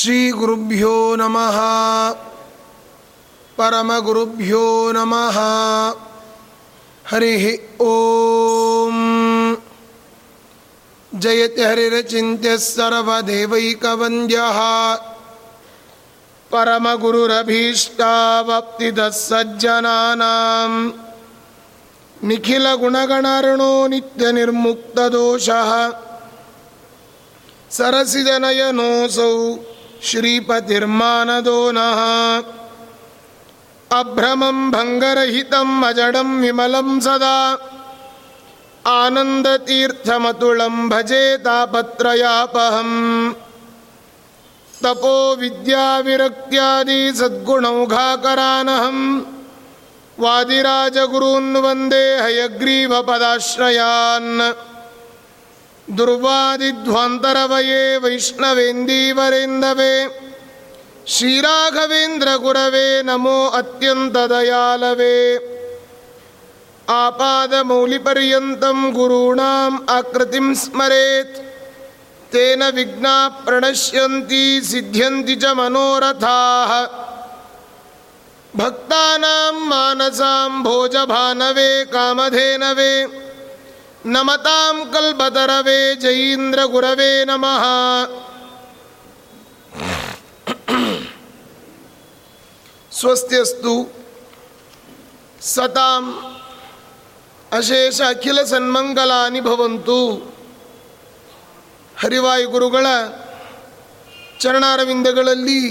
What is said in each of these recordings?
ಶ್ರೀಗುರುಭ್ಯೋ ನಮಃ ಪರಮಗುರುಭ್ಯೋ ನಮಃ ಹರಿ ಓಂ ಜಯತಿ ಹರಿರಚಿತ್ಯ ಸರ್ವದೇವೈಕವಂದ್ಯಃ परमगुरुरभीष्टावप्तिदः सज्जनानां निखिलगुणगणार्णो नित्यनिर्मुक्तदोषः सरसिजनयनोऽसौ श्रीपतिर्मानदो नः अभ्रमं भङ्गरहितम् अजडं विमलं सदा। आनन्दतीर्थमतुलं भजे तापत्रयापहम्। तपो विद्याविरक्त्यादि सद्गुणौघाकरानहं वादिराजगुरून् वन्दे हयग्रीवपदाश्रयान् ದುರ್ವಾದಿಧ್ವಾಂತರವಯೇ ವೈಷ್ಣವೇಂದೀವರೆಂದವೇ. ಶ್ರೀರಾಘವೇಂದ್ರ ಗುರವೇ ನಮೋ ಅತ್ಯಂತ ದಯಾಲವೇ ಆಪಾದಮೌಲಿಪರ್ಯಂತಂ ಗುರುಣಾಂ ಆಕೃತಿಂ ಸ್ಮರೇತ್. ತೇನ ವಿಘ್ನಾ ಪ್ರಣಶ್ಯಂತಿ ಸಿದ್ಧ್ಯಂತಿ ಚ ಮನೋರಥಾಃ. ಭಕ್ತಾನಾಂ ಮಾನಸಾಂ ಭೋಜಭಾನವೇ ಕಾಮಧೇನವೇ. ನಮತಾಂ ಕಲ್ಪತರವೇ ಜಯೀಂದ್ರ ಗುರವೇ ನಮಃ ಸ್ವಸ್ತ್ಯಸ್ತು ಸತಾಂ ಅಶೇಷ ಅಖಿಲ ಸನ್ಮಂಗಲಾನಿ ಭವಂತು ಹರಿವಾಯು ಗುರುಗಳ ಚರಣಾರವಿಂದಗಳಲ್ಲಿ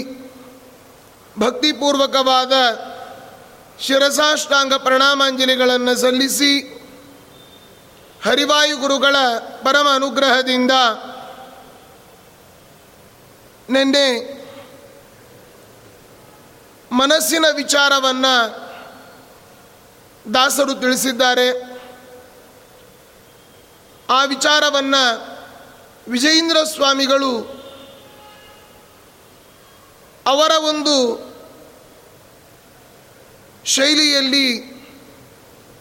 ಭಕ್ತಿಪೂರ್ವಕವಾದ ಶಿರಸಾಷ್ಟಾಂಗ ಪ್ರಣಾಮಾಂಜಲಿಗಳನ್ನು ಸಲ್ಲಿಸಿ ಹರಿವಾಯು ಗುರುಗಳ ಪರಮ ಅನುಗ್ರಹದಿಂದ ನಿನ್ನೆ ಮನಸ್ಸಿನ ವಿಚಾರವನ್ನು ದಾಸರು ತಿಳಿಸಿದ್ದಾರೆ. ಆ ವಿಚಾರವನ್ನು ವಿಜಯೇಂದ್ರ ಸ್ವಾಮಿಗಳು ಅವರ ಒಂದು ಶೈಲಿಯಲ್ಲಿ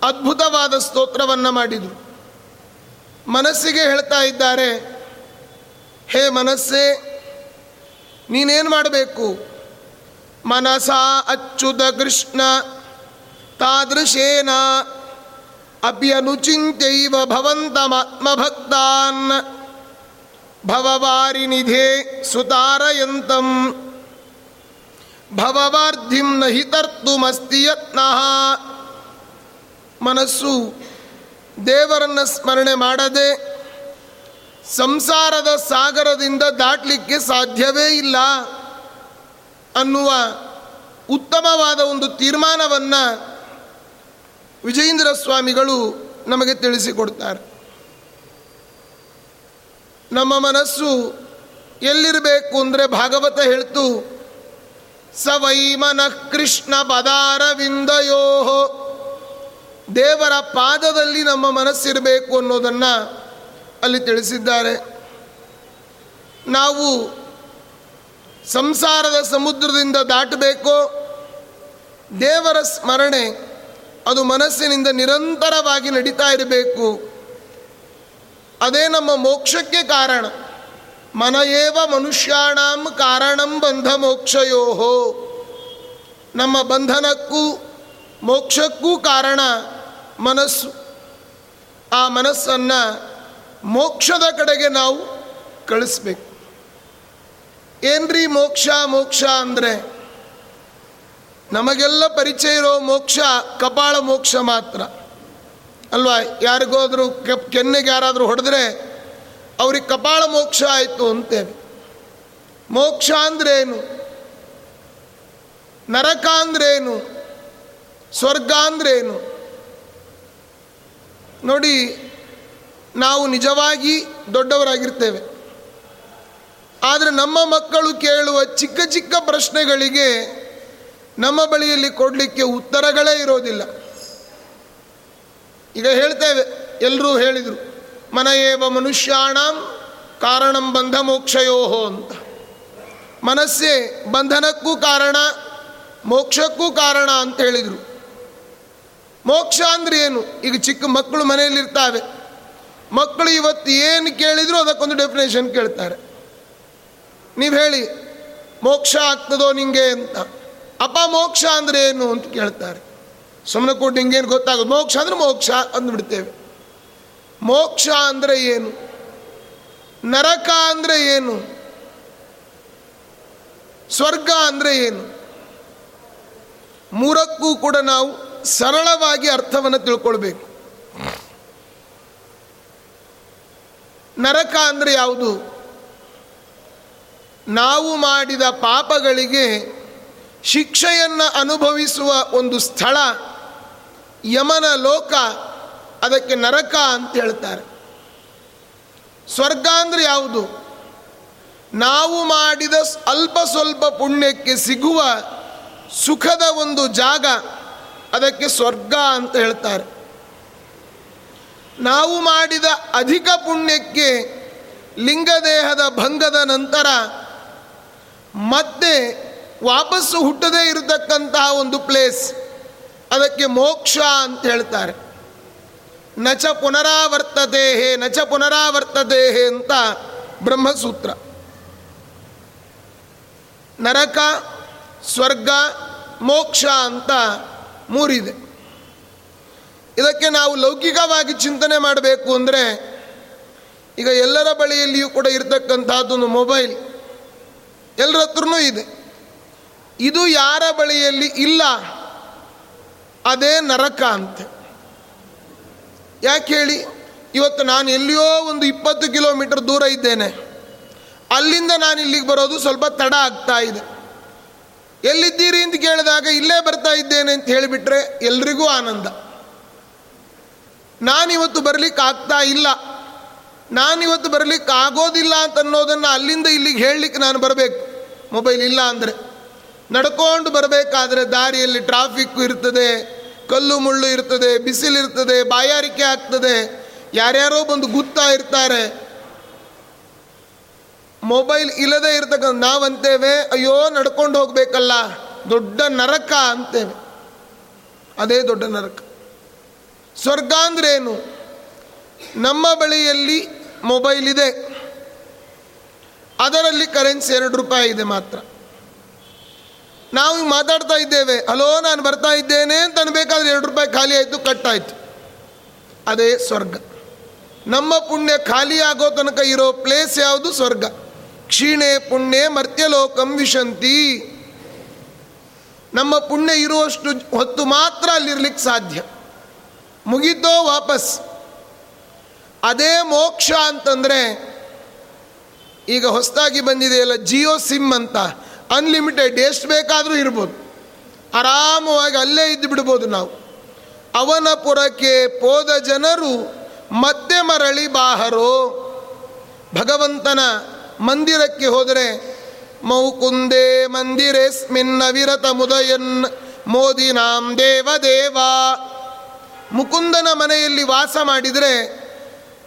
ಅದ್ಭುತವಾದ ಸ್ತೋತ್ರವನ್ನು ಮಾಡಿದರು. ಮನಸ್ಸಿಗೆ ಹೇಳ್ತಾ ಇದ್ದಾರೆ, ಹೇ ಮನಸ್ಸೇ, ನೀನೇನು ಮಾಡಬೇಕು? ಮನಸ ಅಚ್ಯುತ ಕೃಷ್ಣ, ತಾದೃಶೇನ ಭಕ್ತಾನ್ ಭವಂತಮಾತ್ಮಭಕ್ತಾನ್ ಭವವಾರಿನಿಧೆ ಸುತಾರಯಂತಂ, ಭವವಾರ್ಧಿಂ ನಹಿ ತರ್ತುಮಸ್ತಿ ಯತ್ನಃ ಮನಸ್ಸು ದೇವರನ್ನು ಸ್ಮರಣೆ ಮಾಡದೆ ಸಂಸಾರದ ಸಾಗರದಿಂದ ದಾಟಲಿಕ್ಕೆ ಸಾಧ್ಯವೇ ಇಲ್ಲ ಅನ್ನುವ ಉತ್ತಮವಾದ ಒಂದು ತೀರ್ಮಾನವನ್ನು ವಿಜಯೇಂದ್ರ ಸ್ವಾಮಿಗಳು ನಮಗೆ ತಿಳಿಸಿಕೊಡ್ತಾರೆ. ನಮ್ಮ ಮನಸ್ಸು ಎಲ್ಲಿರಬೇಕು ಅಂದರೆ ಭಾಗವತ ಹೇಳ್ತು ಸ ವೈ ಕೃಷ್ಣ ಪದಾರವಿಂದಯೋ. ದೇವರ ಪಾದದಲ್ಲಿ ನಮ್ಮ ಮನಸ್ಸಿರಬೇಕು ಅನ್ನೋದನ್ನು ಅಲ್ಲಿ ತಿಳಿಸಿದ್ದಾರೆ. ನಾವು ಸಂಸಾರದ ಸಮುದ್ರದಿಂದ ದಾಟಬೇಕು? ದೇವರ ಸ್ಮರಣೆ ಅದು ಮನಸ್ಸಿನಿಂದ ನಿರಂತರವಾಗಿ ನಡೀತಾ ಇರಬೇಕು. ಅದೇ ನಮ್ಮ ಮೋಕ್ಷಕ್ಕೆ ಕಾರಣ. ಮನಯೇವ ಮನುಷ್ಯಾಣಂ ಕಾರಣಂ ಬಂಧ ಮೋಕ್ಷಯೋಹೋ. ನಮ್ಮ ಬಂಧನಕ್ಕೂ ಮೋಕ್ಷಕ್ಕೂ ಕಾರಣ ಮನಸ್ಸು. ಆ ಮನಸ್ಸನ್ನು ಮೋಕ್ಷದ ಕಡೆಗೆ ನಾವು ಕಳಿಸ್ಬೇಕು. ಏನ್ರಿ ಮೋಕ್ಷ ಮೋಕ್ಷ ಅಂದರೆ? ನಮಗೆಲ್ಲ ಪರಿಚಯ ಇರೋ ಮೋಕ್ಷ ಕಪಾಳ ಮೋಕ್ಷ ಮಾತ್ರ. ಅಲ್ವಾ? ಯಾರಿಗೋದ್ರೂ ಕೆಪ್, ಕೆನ್ನೆಗೆ ಯಾರಾದರೂ ಹೊಡೆದ್ರೆ ಅವ್ರಿಗೆ ಕಪಾಳ ಮೋಕ್ಷ ಆಯಿತು ಅಂತೇವೆ ಮೋಕ್ಷ ಅಂದ್ರೇನು ನರಕ ಅಂದ್ರೇನು ಸ್ವರ್ಗ ಅಂದ್ರೇನು ನೋಡಿ, ನಾವು ನಿಜವಾಗಿ ದೊಡ್ಡವರಾಗಿರ್ತೇವೆ. ಆದರೆ ನಮ್ಮ ಮಕ್ಕಳು ಕೇಳುವ ಚಿಕ್ಕ ಚಿಕ್ಕ ಪ್ರಶ್ನೆಗಳಿಗೆ ನಮ್ಮ ಬಳಿಯಲ್ಲಿ ಕೊಡಲಿಕ್ಕೆ ಉತ್ತರಗಳೇ ಇರೋದಿಲ್ಲ. ಈಗ ಹೇಳ್ತೇವೆ ಎಲ್ಲರೂ ಹೇಳಿದರು, ಮನಯೇವ ಮನುಷ್ಯಾಣಂ ಕಾರಣಂ ಬಂಧ ಮೋಕ್ಷಯೋಹೋ ಅಂತ. ಮನಸ್ಸೇ ಬಂಧನಕ್ಕೂ ಕಾರಣ, ಮೋಕ್ಷಕ್ಕೂ ಕಾರಣ ಅಂತ ಹೇಳಿದರು. ಮೋಕ್ಷ ಅಂದ್ರೆ ಏನು? ಈಗ ಚಿಕ್ಕ ಮಕ್ಕಳು ಮನೆಯಲ್ಲಿರ್ತಾವೆ. ಮಕ್ಕಳು ಇವತ್ತು ಏನು ಕೇಳಿದ್ರು ಅದಕ್ಕೊಂದು ಡೆಫಿನೇಷನ್ ಕೇಳ್ತಾರೆ. ನೀವು ಹೇಳಿ, ಮೋಕ್ಷ ಆಗ್ತದೋ ನಿಂಗೆ ಅಂತ. ಅಪ್ಪ ಮೋಕ್ಷ ಅಂದ್ರೆ ಏನು ಅಂತ ಕೇಳ್ತಾರೆ. ಸುಮ್ಮನೆ ಕೊಟ್ಟು ನಿಂಗೇನು ಗೊತ್ತಾಗೋದು? ಮೋಕ್ಷ ಅಂದ್ರೆ ಮೋಕ್ಷ ಅಂದ್ಬಿಡ್ತೇವೆ. ಮೋಕ್ಷ ಅಂದ್ರೆ ಏನು? ನರಕ ಅಂದರೆ ಏನು? ಸ್ವರ್ಗ ಅಂದರೆ ಏನು? ಮೂರಕ್ಕೂ ಕೂಡ ನಾವು ಸರಳವಾಗಿ ಅರ್ಥವನ್ನು ತಿಳ್ಕೊಳ್ಬೇಕು. ನರಕ ಅಂದರೆ ಯಾವುದು? ನಾವು ಮಾಡಿದ ಪಾಪಗಳಿಗೆ ಶಿಕ್ಷೆಯನ್ನು ಅನುಭವಿಸುವ ಒಂದು ಸ್ಥಳ, ಯಮನ ಲೋಕ, ಅದಕ್ಕೆ ನರಕ ಅಂತ ಹೇಳ್ತಾರೆ. ಸ್ವರ್ಗ ಅಂದರೆ ಯಾವುದು? ನಾವು ಮಾಡಿದ ಅಲ್ಪ ಸ್ವಲ್ಪ ಪುಣ್ಯಕ್ಕೆ ಸಿಗುವ ಸುಖದ ಒಂದು ಜಾಗ. ಅದಕ್ಕೆ ಸ್ವರ್ಗ ಅಂತ ಹೇಳ್ತಾರೆ. ನಾವು ಮಾಡಿದ ಅಧಿಕ ಪುಣ್ಯಕ್ಕೆ ಲಿಂಗದೇಹದ ಭಂಗದ ನಂತರ ಮತ್ತೆ ವಾಪಸ್ಸು ಹುಟ್ಟದೇ ಇರತಕ್ಕಂತಹ ಒಂದು ಪ್ಲೇಸ್ ಅದಕ್ಕೆ ಮೋಕ್ಷ ಅಂತ ಹೇಳ್ತಾರೆ. ನಚ ಪುನರಾವರ್ತದೇಹೇ ನಚ ಪುನರಾವರ್ತದೇಹೇ ಅಂತ ಬ್ರಹ್ಮಸೂತ್ರ. ನರಕ, ಸ್ವರ್ಗ, ಮೋಕ್ಷ ಅಂತ ಮೂರಿದೆ. ಇದಕ್ಕೆ ನಾವು ಲೌಕಿಕವಾಗಿ ಚಿಂತನೆ ಮಾಡಬೇಕು ಅಂದರೆ, ಈಗ ಎಲ್ಲರ ಬಳಿಯಲ್ಲಿಯೂ ಕೂಡ ಇರತಕ್ಕಂಥದ್ದೊಂದು ಮೊಬೈಲ್ ಎಲ್ಲರ ಹತ್ರನೂ ಇದೆ. ಇದು ಯಾರ ಬಳಿಯಲ್ಲಿ ಇಲ್ಲ, ಅದೇ ನರಕ ಅಂತೆ. ಯಾಕೆ ಹೇಳಿ? ಇವತ್ತು ನಾನು ಎಲ್ಲಿಯೋ ಒಂದು ಇಪ್ಪತ್ತು ಕಿಲೋಮೀಟರ್ ದೂರ ಇದ್ದೇನೆ. ಅಲ್ಲಿಂದ ನಾನು ಇಲ್ಲಿಗೆ ಬರೋದು ಸ್ವಲ್ಪ ತಡ ಆಗ್ತಾ ಇದೆ. ಎಲ್ಲಿದ್ದೀರಿ ಅಂತ ಕೇಳಿದಾಗ ಇಲ್ಲೇ ಬರ್ತಾ ಇದ್ದೇನೆ ಅಂತ ಹೇಳಿಬಿಟ್ರೆ ಎಲ್ರಿಗೂ ಆನಂದ. ನಾನಿವತ್ತು ಬರಲಿಕ್ಕೆ ಆಗ್ತಾ ಇಲ್ಲ. ನಾನಿವತ್ತು ಬರಲಿಕ್ಕೆ ಆಗೋದಿಲ್ಲ ಅಂತ ಅನ್ನೋದನ್ನು ಅಲ್ಲಿಂದ ಇಲ್ಲಿಗೆ ಹೇಳಲಿಕ್ಕೆ ನಾನು ಬರಬೇಕು. ಮೊಬೈಲ್ ಇಲ್ಲ ಅಂದರೆ. ನಡ್ಕೊಂಡು ಬರಬೇಕಾದ್ರೆ ದಾರಿಯಲ್ಲಿ ಟ್ರಾಫಿಕ್ ಇರ್ತದೆ, ಕಲ್ಲು ಮುಳ್ಳು ಇರ್ತದೆ, ಬಿಸಿಲಿರ್ತದೆ, ಬಾಯಾರಿಕೆ ಆಗ್ತದೆ. ಯಾರ್ಯಾರೋ ಬಂದು ಗುತ್ತಾ ಇರ್ತಾರೆ. ಮೊಬೈಲ್ ಇಲ್ಲದೆ ಇರ್ತಕ್ಕಂಥ ನಾವಂತೇವೆ ಅಯ್ಯೋ ನಡ್ಕೊಂಡು ಹೋಗಬೇಕಲ್ಲ, ದೊಡ್ಡ ನರಕ ಅಂತೇವೆ. ಅದೇ ದೊಡ್ಡ ನರಕ. ಸ್ವರ್ಗ ಅಂದ್ರೇನು ನಮ್ಮ ಬಳಿಯಲ್ಲಿ ಮೊಬೈಲ್ ಇದೆ. ಅದರಲ್ಲಿ ಕರೆನ್ಸಿ ಎರಡು ರೂಪಾಯಿ ಇದೆ ಮಾತ್ರ. ನಾವು ಮಾತಾಡ್ತಾ ಇದ್ದೇವೆ, ಹಲೋ, ನಾನು ಬರ್ತಾ ಇದ್ದೇನೆ ಅಂತ ಅನ್ಬೇಕಾದ್ರೆ ಎರಡು ರೂಪಾಯಿ ಖಾಲಿ ಆಯಿತು ಕಟ್ಟಾಯಿತು ಅದೇ ಸ್ವರ್ಗ. ನಮ್ಮ ಪುಣ್ಯ ಖಾಲಿ ಆಗೋ ತನಕ ಇರೋ ಪ್ಲೇಸ್ ಯಾವುದು? ಸ್ವರ್ಗ. ಕ್ಷೀಣೆ ಪುಣ್ಯ ಮರ್ತ್ಯಲೋಕಂ ವಿಶಂತಿ. ನಮ್ಮ ಪುಣ್ಯ ಇರುವಷ್ಟು ಹೊತ್ತು ಮಾತ್ರ ಅಲ್ಲಿರ್ಲಿಕ್ಕೆ ಸಾಧ್ಯ. ಮುಗಿತೋ ವಾಪಸ್. ಅದೇ ಮೋಕ್ಷ ಅಂತಂದರೆ ಈಗ ಹೊಸದಾಗಿ ಬಂದಿದೆಯಲ್ಲ ಜಿಯೋ ಸಿಮ್ ಅಂತ. ಅನ್ಲಿಮಿಟೆಡ್ ಎಷ್ಟು ಬೇಕಾದರೂ ಇರ್ಬೋದು. ಆರಾಮವಾಗಿ ಅಲ್ಲೇ ಇದ್ದು ಬಿಡ್ಬೋದು ನಾವು. ಅವನ ಪುರಕ್ಕೆ ಪೋದ ಜನರು ಮತ್ತೆ ಮರಳಿ ಬಾಹರೋ. ಭಗವಂತನ ಮಂದಿರಕ್ಕೆ ಹೋದರೆ, ಮೌಕುಂದೇ ಮಂದಿರೇಸ್ಮಿನ್ನ ವಿರತ ಮುದಯನ್, ಮೋದಿನಾಂ ದೇವದೇವ. ಮುಕುಂದನ ಮನೆಯಲ್ಲಿ ವಾಸ ಮಾಡಿದರೆ,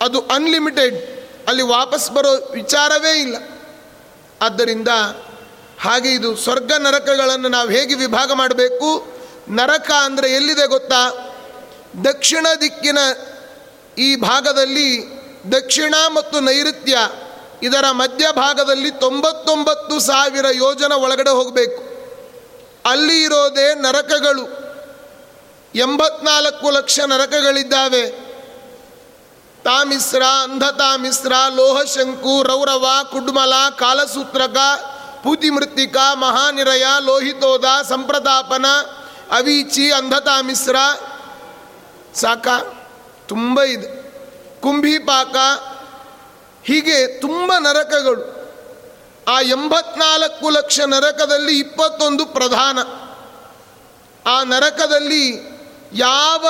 ಅದು ಅನ್ಲಿಮಿಟೆಡ್ ಅಲ್ಲಿ ವಾಪಸ್ ಬರೋ ವಿಚಾರವೇ ಇಲ್ಲ. ಆದ್ದರಿಂದ ಹಾಗೆ ಇದು ಸ್ವರ್ಗ ನರಕಗಳನ್ನು ನಾವು ಹೇಗೆ ವಿಭಾಗ ಮಾಡಬೇಕು? ನರಕ ಅಂದರೆ ಎಲ್ಲಿದೆ ಗೊತ್ತಾ? ದಕ್ಷಿಣ ದಿಕ್ಕಿನ ಈ ಭಾಗದಲ್ಲಿ ದಕ್ಷಿಣ ಮತ್ತು ನೈಋತ್ಯ ಇದರ ಮಧ್ಯಭಾಗದಲ್ಲಿ ತೊಂಬತ್ತೊಂಬತ್ತು ಸಾವಿರ ಯೋಜನ ಒಳಗಡೆ ಹೋಗಬೇಕು. ಅಲ್ಲಿ ಇರೋದೇ ನರಕಗಳು. ಎಂಬತ್ನಾಲ್ಕು ಲಕ್ಷ ನರಕಗಳಿದ್ದಾವೆ. ತಾಮಿಸ್ರ ಅಂಧತಾಮಿಸ್ರ ಲೋಹಶಂಕು, ರೌರವ, ಕುಡ್ಮಲ, ಕಾಲಸೂತ್ರಕ, ಪೂತಿಮೃತ್ತಿಕ, ಮಹಾನಿರಯ, ಲೋಹಿತೋದ, ಸಂಪ್ರತಾಪನ, ಅವೀಚಿ ಅಂಧತಾಮಿಸ್ರ ಸಾಕ? ತುಂಬ ಇದೆ. ಕುಂಭಿಪಾಕ ಹೀಗೆ ತುಂಬ ನರಕಗಳು. ಆ ಎಂಬತ್ನಾಲ್ಕು ಲಕ್ಷ ನರಕದಲ್ಲಿ ಇಪ್ಪತ್ತೊಂದು ಪ್ರಧಾನ. ಆ ನರಕದಲ್ಲಿ ಯಾವ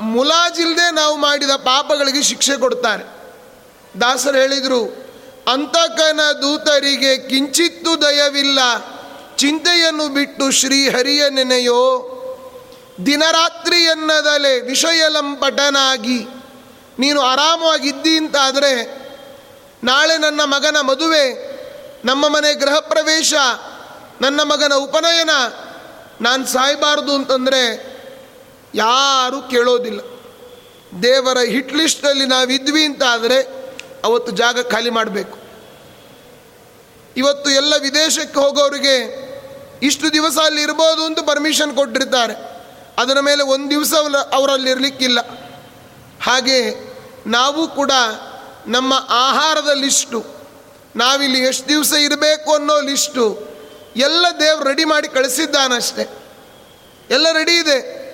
ಮುಲಾಜಿಲ್ಲದೆ ನಾವು ಮಾಡಿದ ಪಾಪಗಳಿಗೆ ಶಿಕ್ಷೆ ಕೊಡ್ತಾರೆ. ದಾಸರು ಹೇಳಿದರು, ಅಂತಕನ ದೂತರಿಗೆ ಕಿಂಚಿತ್ತು ದಯವಿಲ್ಲ. ಚಿಂತೆಯನ್ನು ಬಿಟ್ಟು ಶ್ರೀಹರಿಯ ನೆನೆಯೋ. ದಿನರಾತ್ರಿ ಎನ್ನದಲೆ ವಿಷಯಲಂಪಟನಾಗಿ. ನೀನು ಆರಾಮವಾಗಿದ್ದಿ ಅಂತಾದರೆ ನಾಳೆ ನನ್ನ ಮಗನ ಮದುವೆ, ನಮ್ಮ ಮನೆ ಗೃಹ ಪ್ರವೇಶ, ನನ್ನ ಮಗನ ಉಪನಯನ, ನಾನು ಸಾಯಬಾರ್ದು ಅಂತಂದರೆ ಯಾರೂ ಕೇಳೋದಿಲ್ಲ. ದೇವರ ಹಿಟ್ ಲಿಸ್ಟಲ್ಲಿ ನಾವಿದ್ವಿ ಅಂತ ಆದರೆ ಅವತ್ತು ಜಾಗ ಖಾಲಿ ಮಾಡಬೇಕು. ಇವತ್ತು ಎಲ್ಲ ವಿದೇಶಕ್ಕೆ ಹೋಗೋರಿಗೆ ಇಷ್ಟು ದಿವಸ ಅಲ್ಲಿ ಇರ್ಬೋದು ಅಂತ ಪರ್ಮಿಷನ್ ಕೊಟ್ಟಿರ್ತಾರೆ. ಅದರ ಮೇಲೆ ಒಂದು ದಿವಸ ಅವರಲ್ಲಿ ಇರಲಿಕ್ಕಿಲ್ಲ ಹಾಗೆ ನಾವು ಕೂಡ ನಮ್ಮ ಆಹಾರದ ಲಿಸ್ಟು. ನಾವಿಲ್ಲಿ ಎಷ್ಟು ದಿವಸ ಇರಬೇಕು ಅನ್ನೋ ಲಿಸ್ಟು. ಎಲ್ಲ ದೇವ್ರು ರೆಡಿ ಮಾಡಿ ಕಳಿಸಿದ್ದಾನಷ್ಟೆ. ಎಲ್ಲ ರೆಡಿ ಇದೆ.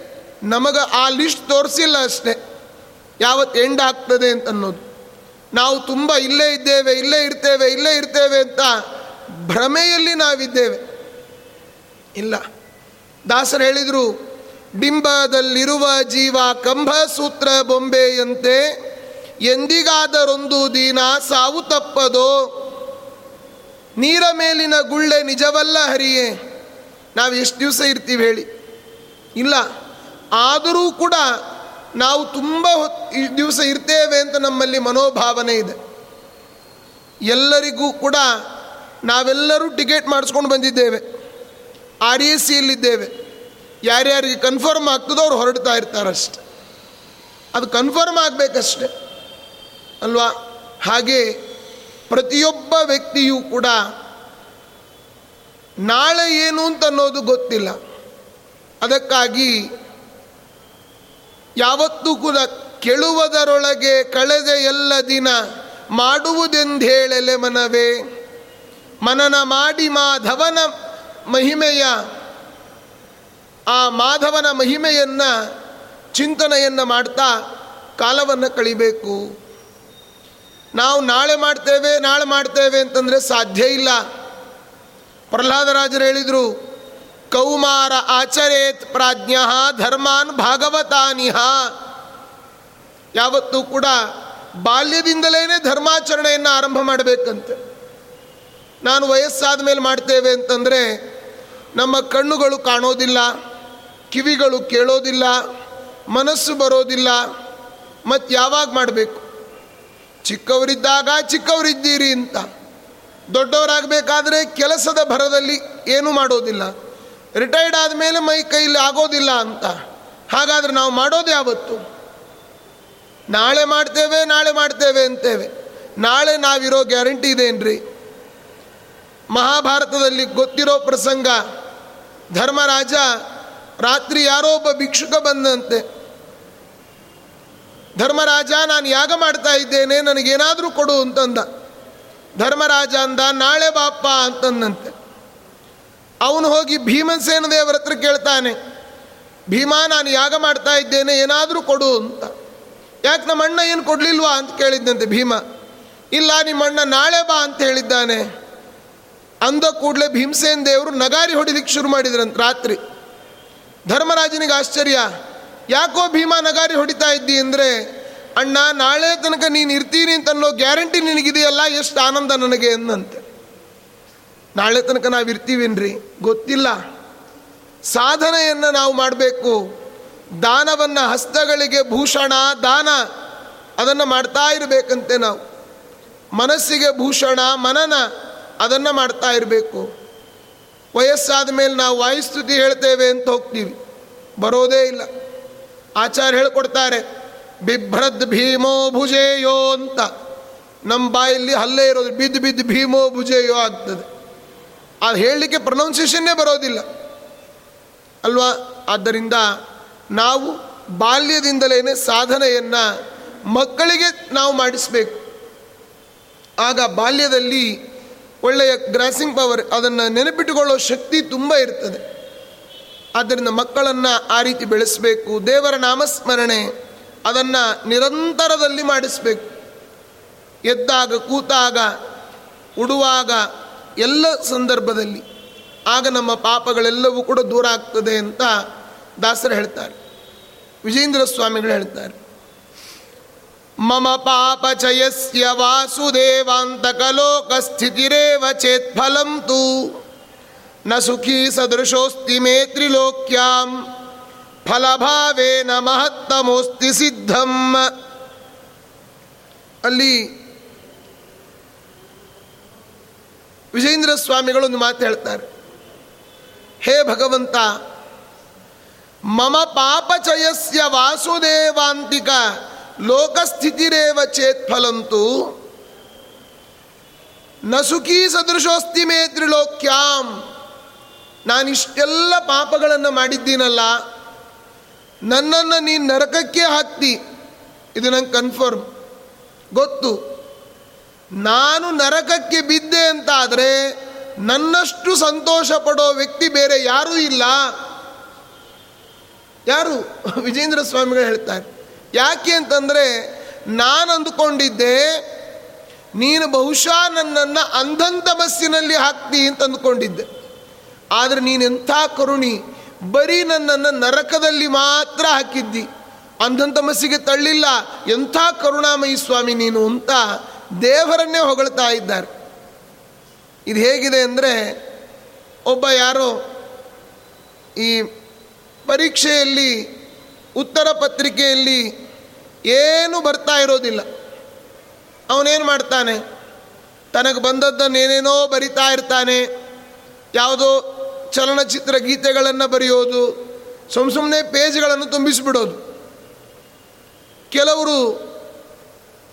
ನಮಗೆ ಆ ಲಿಸ್ಟ್ ತೋರಿಸಿಲ್ಲ ಅಷ್ಟೆ. ಯಾವತ್ತು ಎಂಡ್ ಆಗ್ತದೆ ಅಂತ ಅನ್ನೋದು. ನಾವು ತುಂಬ ಇಲ್ಲೇ ಇದ್ದೇವೆ, ಇಲ್ಲೇ ಇರ್ತೇವೆ ಇಲ್ಲೇ ಇರ್ತೇವೆ ಅಂತ ಭ್ರಮೆಯಲ್ಲಿ ನಾವಿದ್ದೇವೆ. ಇಲ್ಲ. ದಾಸರು ಹೇಳಿದರು ಬಿಂಬದಲ್ಲಿರುವ ಜೀವ ಕಂಬ ಸೂತ್ರ ಬೊಂಬೆಯಂತೆ ಎಂದಿಗಾದರೊಂದು ದಿನ ಸಾವು ತಪ್ಪದೋ? ನೀರ ಮೇಲಿನ ಗುಳ್ಳೆ ನಿಜವಲ್ಲ ಹರಿಯೇ? ನಾವು ಎಷ್ಟು ದಿವಸ ಇರ್ತೀವಿ ಹೇಳಿ. ಇಲ್ಲ, ಆದರೂ ಕೂಡ ನಾವು ತುಂಬ ದಿವಸ ಇರ್ತೇವೆ ಅಂತ ನಮ್ಮಲ್ಲಿ ಮನೋಭಾವನೆ ಇದೆ. ಎಲ್ಲರಿಗೂ ಕೂಡ ನಾವೆಲ್ಲರೂ ಟಿಕೆಟ್ ಮಾಡಿಸ್ಕೊಂಡು ಬಂದಿದ್ದೇವೆ. ಆರ್ ಎ ಸಿಯಲ್ಲಿದ್ದೇವೆ ಯಾರ್ಯಾರಿಗೆ ಕನ್ಫರ್ಮ್ ಆಗ್ತದೋ ಅವ್ರು ಹೊರಡ್ತಾ ಇರ್ತಾರಷ್ಟೆ. ಅದು ಕನ್ಫರ್ಮ್ ಆಗಬೇಕಷ್ಟೆ. ಅಲ್ವಾ? ಹಾಗೆ ಪ್ರತಿಯೊಬ್ಬ ವ್ಯಕ್ತಿಯೂ ಕೂಡ ನಾಳೆ ಏನು ಅಂತ ಅನ್ನೋದು ಗೊತ್ತಿಲ್ಲ. ಅದಕ್ಕಾಗಿ ಯಾವತ್ತೂ ಕೂಡ ಕೆಳುವುದರೊಳಗೆ ಕಳೆದ ಎಲ್ಲ ದಿನ ಮಾಡುವುದೆಂದೇಳೆಲೆ ಮನವೇ, ಮನನ ಮಾಡಿ ಮಾಧವನ ಮಹಿಮೆಯ, ಆ ಮಾಧವನ ಮಹಿಮೆಯನ್ನು ಚಿಂತನೆಯನ್ನು ಮಾಡ್ತಾ ಕಾಲವನ್ನು ಕಳಿಬೇಕು. ನಾವು ನಾಳೆ ಮಾಡ್ತೇವೆ ನಾಳೆ ಮಾಡ್ತೇವೆ ಅಂತಂದರೆ ಸಾಧ್ಯ ಇಲ್ಲ. ಪ್ರಹ್ಲಾದರಾಜರು ಹೇಳಿದರು, ಕೌಮಾರ ಆಚರೇತ್ ಪ್ರಾಜ್ಞ ಧರ್ಮಾನ್ ಭಾಗವತಾನಿಹ. ಯಾವತ್ತೂ ಕೂಡ ಬಾಲ್ಯದಿಂದಲೇ ಧರ್ಮಾಚರಣೆಯನ್ನು ಆರಂಭ ಮಾಡಬೇಕಂತೆ. ನಾನು ವಯಸ್ಸಾದ ಮೇಲೆ ಮಾಡ್ತೇವೆ ಅಂತಂದರೆ ನಮ್ಮ ಕಣ್ಣುಗಳು ಕಾಣೋದಿಲ್ಲ, ಕಿವಿಗಳು ಕೇಳೋದಿಲ್ಲ, ಮನಸ್ಸು ಬರೋದಿಲ್ಲ, ಮತ್ತು ಯಾವಾಗ ಮಾಡಬೇಕು? ಚಿಕ್ಕವರಿದ್ದಾಗ ಚಿಕ್ಕವರಿದ್ದೀರಿ ಅಂತ. ದೊಡ್ಡವರಾಗಬೇಕಾದ್ರೆ ಕೆಲಸದ ಭರದಲ್ಲಿ ಏನೂ ಮಾಡೋದಿಲ್ಲ. ರಿಟೈರ್ಡ್ ಆದಮೇಲೆ ಮೈ ಕೈಲಿ ಆಗೋದಿಲ್ಲ ಅಂತ. ಹಾಗಾದ್ರೆ ನಾವು ಮಾಡೋದು ಯಾವತ್ತು? ನಾಳೆ ಮಾಡ್ತೇವೆ ನಾಳೆ ಮಾಡ್ತೇವೆ ಅಂತೇವೆ. ನಾಳೆ ನಾವಿರೋ ಗ್ಯಾರಂಟಿ ಇದೇನ್ರಿ? ಮಹಾಭಾರತದಲ್ಲಿ ಗೊತ್ತಿರೋ ಪ್ರಸಂಗ, ಧರ್ಮರಾಜ ರಾತ್ರಿ ಯಾರೋ ಒಬ್ಬ ಭಿಕ್ಷುಕ ಬಂದಂತೆ. ಧರ್ಮರಾಜ, ನಾನು ಯಾಗ ಮಾಡ್ತಾ ಇದ್ದೇನೆ, ನನಗೇನಾದರೂ ಕೊಡು ಅಂತಂದ. ಧರ್ಮರಾಜ ಅಂದ, ನಾಳೆ ಬಾಪ್ಪ ಅಂತಂದಂತೆ. ಅವನು ಹೋಗಿ ಭೀಮಸೇನ ದೇವರ ಹತ್ರ ಕೇಳ್ತಾನೆ, ಭೀಮಾ, ನಾನು ಯಾಗ ಮಾಡ್ತಾ ಇದ್ದೇನೆ, ಏನಾದರೂ ಕೊಡು ಅಂತ. ಯಾಕೆ ನಮ್ಮ ಅಣ್ಣ ಏನು ಕೊಡಲಿಲ್ವಾ ಅಂತ ಕೇಳಿದ್ದಂತೆ ಭೀಮ. ಇಲ್ಲ, ನಿಮ್ಮ ಅಣ್ಣ ನಾಳೆ ಬಾ ಅಂತ ಹೇಳಿದ್ದಾನೆ. ಅಂದ ಕೂಡಲೇ ಭೀಮಸೇನ್ ದೇವರು ನಗಾರಿ ಹೊಡಿಲಿಕ್ಕೆ ಶುರು ಮಾಡಿದ್ರಂತ ರಾತ್ರಿ. ಧರ್ಮರಾಜನಿಗೆ ಆಶ್ಚರ್ಯ ಯಾಕೋ ಭೀಮಾ ನಗಾರಿ ಹೊಡಿತಾ ಇದ್ದಿ ಅಂದರೆ, ಅಣ್ಣ, ನಾಳೆ ತನಕ ನೀನು ಇರ್ತೀನಿ ಅಂತ ಅನ್ನೋ ಗ್ಯಾರಂಟಿ ನಿನಗಿದೆಯಲ್ಲ, ಎಷ್ಟು ಆನಂದ ನನಗೆ ಎಂದಂತೆ ನಾಳೆ ತನಕ ನಾವು ಇರ್ತೀವೇನ್ರಿ? ಗೊತ್ತಿಲ್ಲ. ಸಾಧನೆಯನ್ನು ನಾವು ಮಾಡಬೇಕು. ದಾನವನ್ನು, ಹಸ್ತಗಳಿಗೆ ಭೂಷಣ, ದಾನ, ಅದನ್ನು ಮಾಡ್ತಾ ಇರಬೇಕಂತೆ ನಾವು. ಮನಸ್ಸಿಗೆ ಭೂಷಣ, ಮನನ, ಅದನ್ನು ಮಾಡ್ತಾ ಇರಬೇಕು. ವಯಸ್ಸಾದ ಮೇಲೆ ನಾವು ವಾಯುಸ್ತುತಿ ಹೇಳ್ತೇವೆ ಅಂತ ಹೋಗ್ತೀವಿ. ಬರೋದೇ ಇಲ್ಲ. ಆಚಾರ್ಯ ಹೇಳ್ಕೊಡ್ತಾರೆ, ಬಿಭ್ರದ್ ಭೀಮೋ ಭುಜೇಯೋ ಅಂತ. ನಮ್ಮ ಬಾಯಲ್ಲಿ ಹಲ್ಲೇ ಇರೋದು ಬಿದ್ದು ಬಿದ್ದು ಭೀಮೋ ಭುಜೇಯೋ ಆಗ್ತದೆ. ಅದು ಹೇಳಲಿಕ್ಕೆ ಪ್ರೊನೌನ್ಸಿಯೇಷನ್ನೇ ಬರೋದಿಲ್ಲ. ಅಲ್ವಾ? ಆದ್ದರಿಂದ ನಾವು ಬಾಲ್ಯದಿಂದಲೇ ಸಾಧನೆಯನ್ನು ಮಕ್ಕಳಿಗೆ ನಾವು ಮಾಡಿಸಬೇಕು. ಆಗ ಬಾಲ್ಯದಲ್ಲಿ ಒಳ್ಳೆಯ ಗ್ರಾಸಿಂಗ್ ಪವರ್, ಅದನ್ನು ನೆನಪಿಟ್ಟುಕೊಳ್ಳೋ ಶಕ್ತಿ ತುಂಬ ಇರ್ತದೆ. ಆದ್ದರಿಂದ ಮಕ್ಕಳನ್ನು ಆ ರೀತಿ ಬೆಳೆಸಬೇಕು. ದೇವರ ನಾಮಸ್ಮರಣೆ ಅದನ್ನು ನಿರಂತರದಲ್ಲಿ ಮಾಡಿಸಬೇಕು. ಎದ್ದಾಗ, ಕೂತಾಗ, ಉಡುವಾಗ, ಎಲ್ಲ ಸಂದರ್ಭದಲ್ಲಿ. ಆಗ ನಮ್ಮ ಪಾಪಗಳೆಲ್ಲವೂ ಕೂಡ ದೂರ ಆಗ್ತದೆ ಅಂತ ದಾಸರು ಹೇಳ್ತಾರೆ. ವಿಜೇಂದ್ರ ಸ್ವಾಮಿಗಳು ಹೇಳ್ತಾರೆ. ಮಮ ಪಾಪಚಯಸ್ಯ ವಾಸುದೇವಾಂತಕಲೋಕಸ್ಥಿತಿರೇವ ಚೇತ್ ಫಲಂ ತು ನ ಸುಖೀ ಸದೃಶೋಸ್ತಿ ಮೇ ತ್ರಿಲೋಕ್ಯಾಂ ಫಲಭಾವೇನ ಮಹತ್ತಮೋಸ್ತಿ ಸಿದ್ಧಂ. ಅಲ್ಲಿ ವಿಜೇಂದ್ರ ಸ್ವಾಮಿಗಳು ಒಂದು ಮಾತು ಹೇಳ್ತಾರೆ. ಹೇ ಭಗವಂತ, ಮಮ ಪಾಪಚಯಸ್ಯ ವಾಸುದೇವಾಂತಿಕ ಲೋಕಸ್ಥಿತಿರೇವ ಚೇತ್ ಫಲಂತು. ನಸುಕಿ ಸದೃಶೋಸ್ತಿ ಮೇ ತ್ರಿಲೋಕ್ಯಾಂ ನಾನಿಷ್ಟೆಲ್ಲ ಪಾಪಗಳನ್ನು ಮಾಡಿದ್ದೀನಲ್ಲ, ನನ್ನನ್ನು ನೀನು ನರಕಕ್ಕೆ ಹಾಕ್ತಿ. ಇದು ನಂಗೆ ಕನ್ಫರ್ಮ್ ಗೊತ್ತು. ನಾನು ನರಕಕ್ಕೆ ಬಿದ್ದೆ ಅಂತಾದರೆ ನನ್ನಷ್ಟು ಸಂತೋಷ ಪಡೋ ವ್ಯಕ್ತಿ ಬೇರೆ ಯಾರೂ ಇಲ್ಲ. ಯಾರು? ವಿಜೇಂದ್ರ ಸ್ವಾಮಿಗಳು ಹೇಳ್ತಾರೆ. ಯಾಕೆ ಅಂತಂದರೆ ನಾನು ಅಂದುಕೊಂಡಿದ್ದೆ, ನೀನು ಬಹುಶಃ ನನ್ನನ್ನು ಅಂಧಂತ ಬಸ್ಸಿನಲ್ಲಿ ಹಾಕ್ತಿ ಅಂತ ಅಂದ್ಕೊಂಡಿದ್ದೆ ಆದರೆ ನೀನೆಂಥ ಕರುಣಿ? ಬರೀ ನನ್ನನ್ನು ನರಕದಲ್ಲಿ ಮಾತ್ರ ಹಾಕಿದ್ದಿ. ಅಂಧಂತ ಮಸ್ಸಿಗೆ ತಳ್ಳಿಲ್ಲ. ಎಂಥ ಕರುಣಾಮಯಿ ಸ್ವಾಮಿ ನೀನು ಅಂತ ದೇವರನ್ನೇ ಹೊಗಳ್ತಾ ಇದ್ದಾರೆ. ಇದು ಹೇಗಿದೆ ಅಂದರೆ ಒಬ್ಬ ಯಾರೋ ಈ ಪರೀಕ್ಷೆಯಲ್ಲಿ, ಉತ್ತರ ಪತ್ರಿಕೆಯಲ್ಲಿ ಏನು ಬರ್ತಾ ಇರೋದಿಲ್ಲ. ಅವನೇನು ಮಾಡ್ತಾನೆ? ತನಗೆ ಬಂದದ್ದನ್ನೇನೇನೋ ಬರಿತಾ ಇರ್ತಾನೆ. ಯಾವುದೋ ಚಲನಚಿತ್ರ ಗೀತೆಗಳನ್ನು ಬರೆಯೋದು, ಸುಮ್ ಸುಮ್ಮನೆ ಪೇಜ್ಗಳನ್ನು ತುಂಬಿಸಿಬಿಡೋದು. ಕೆಲವರು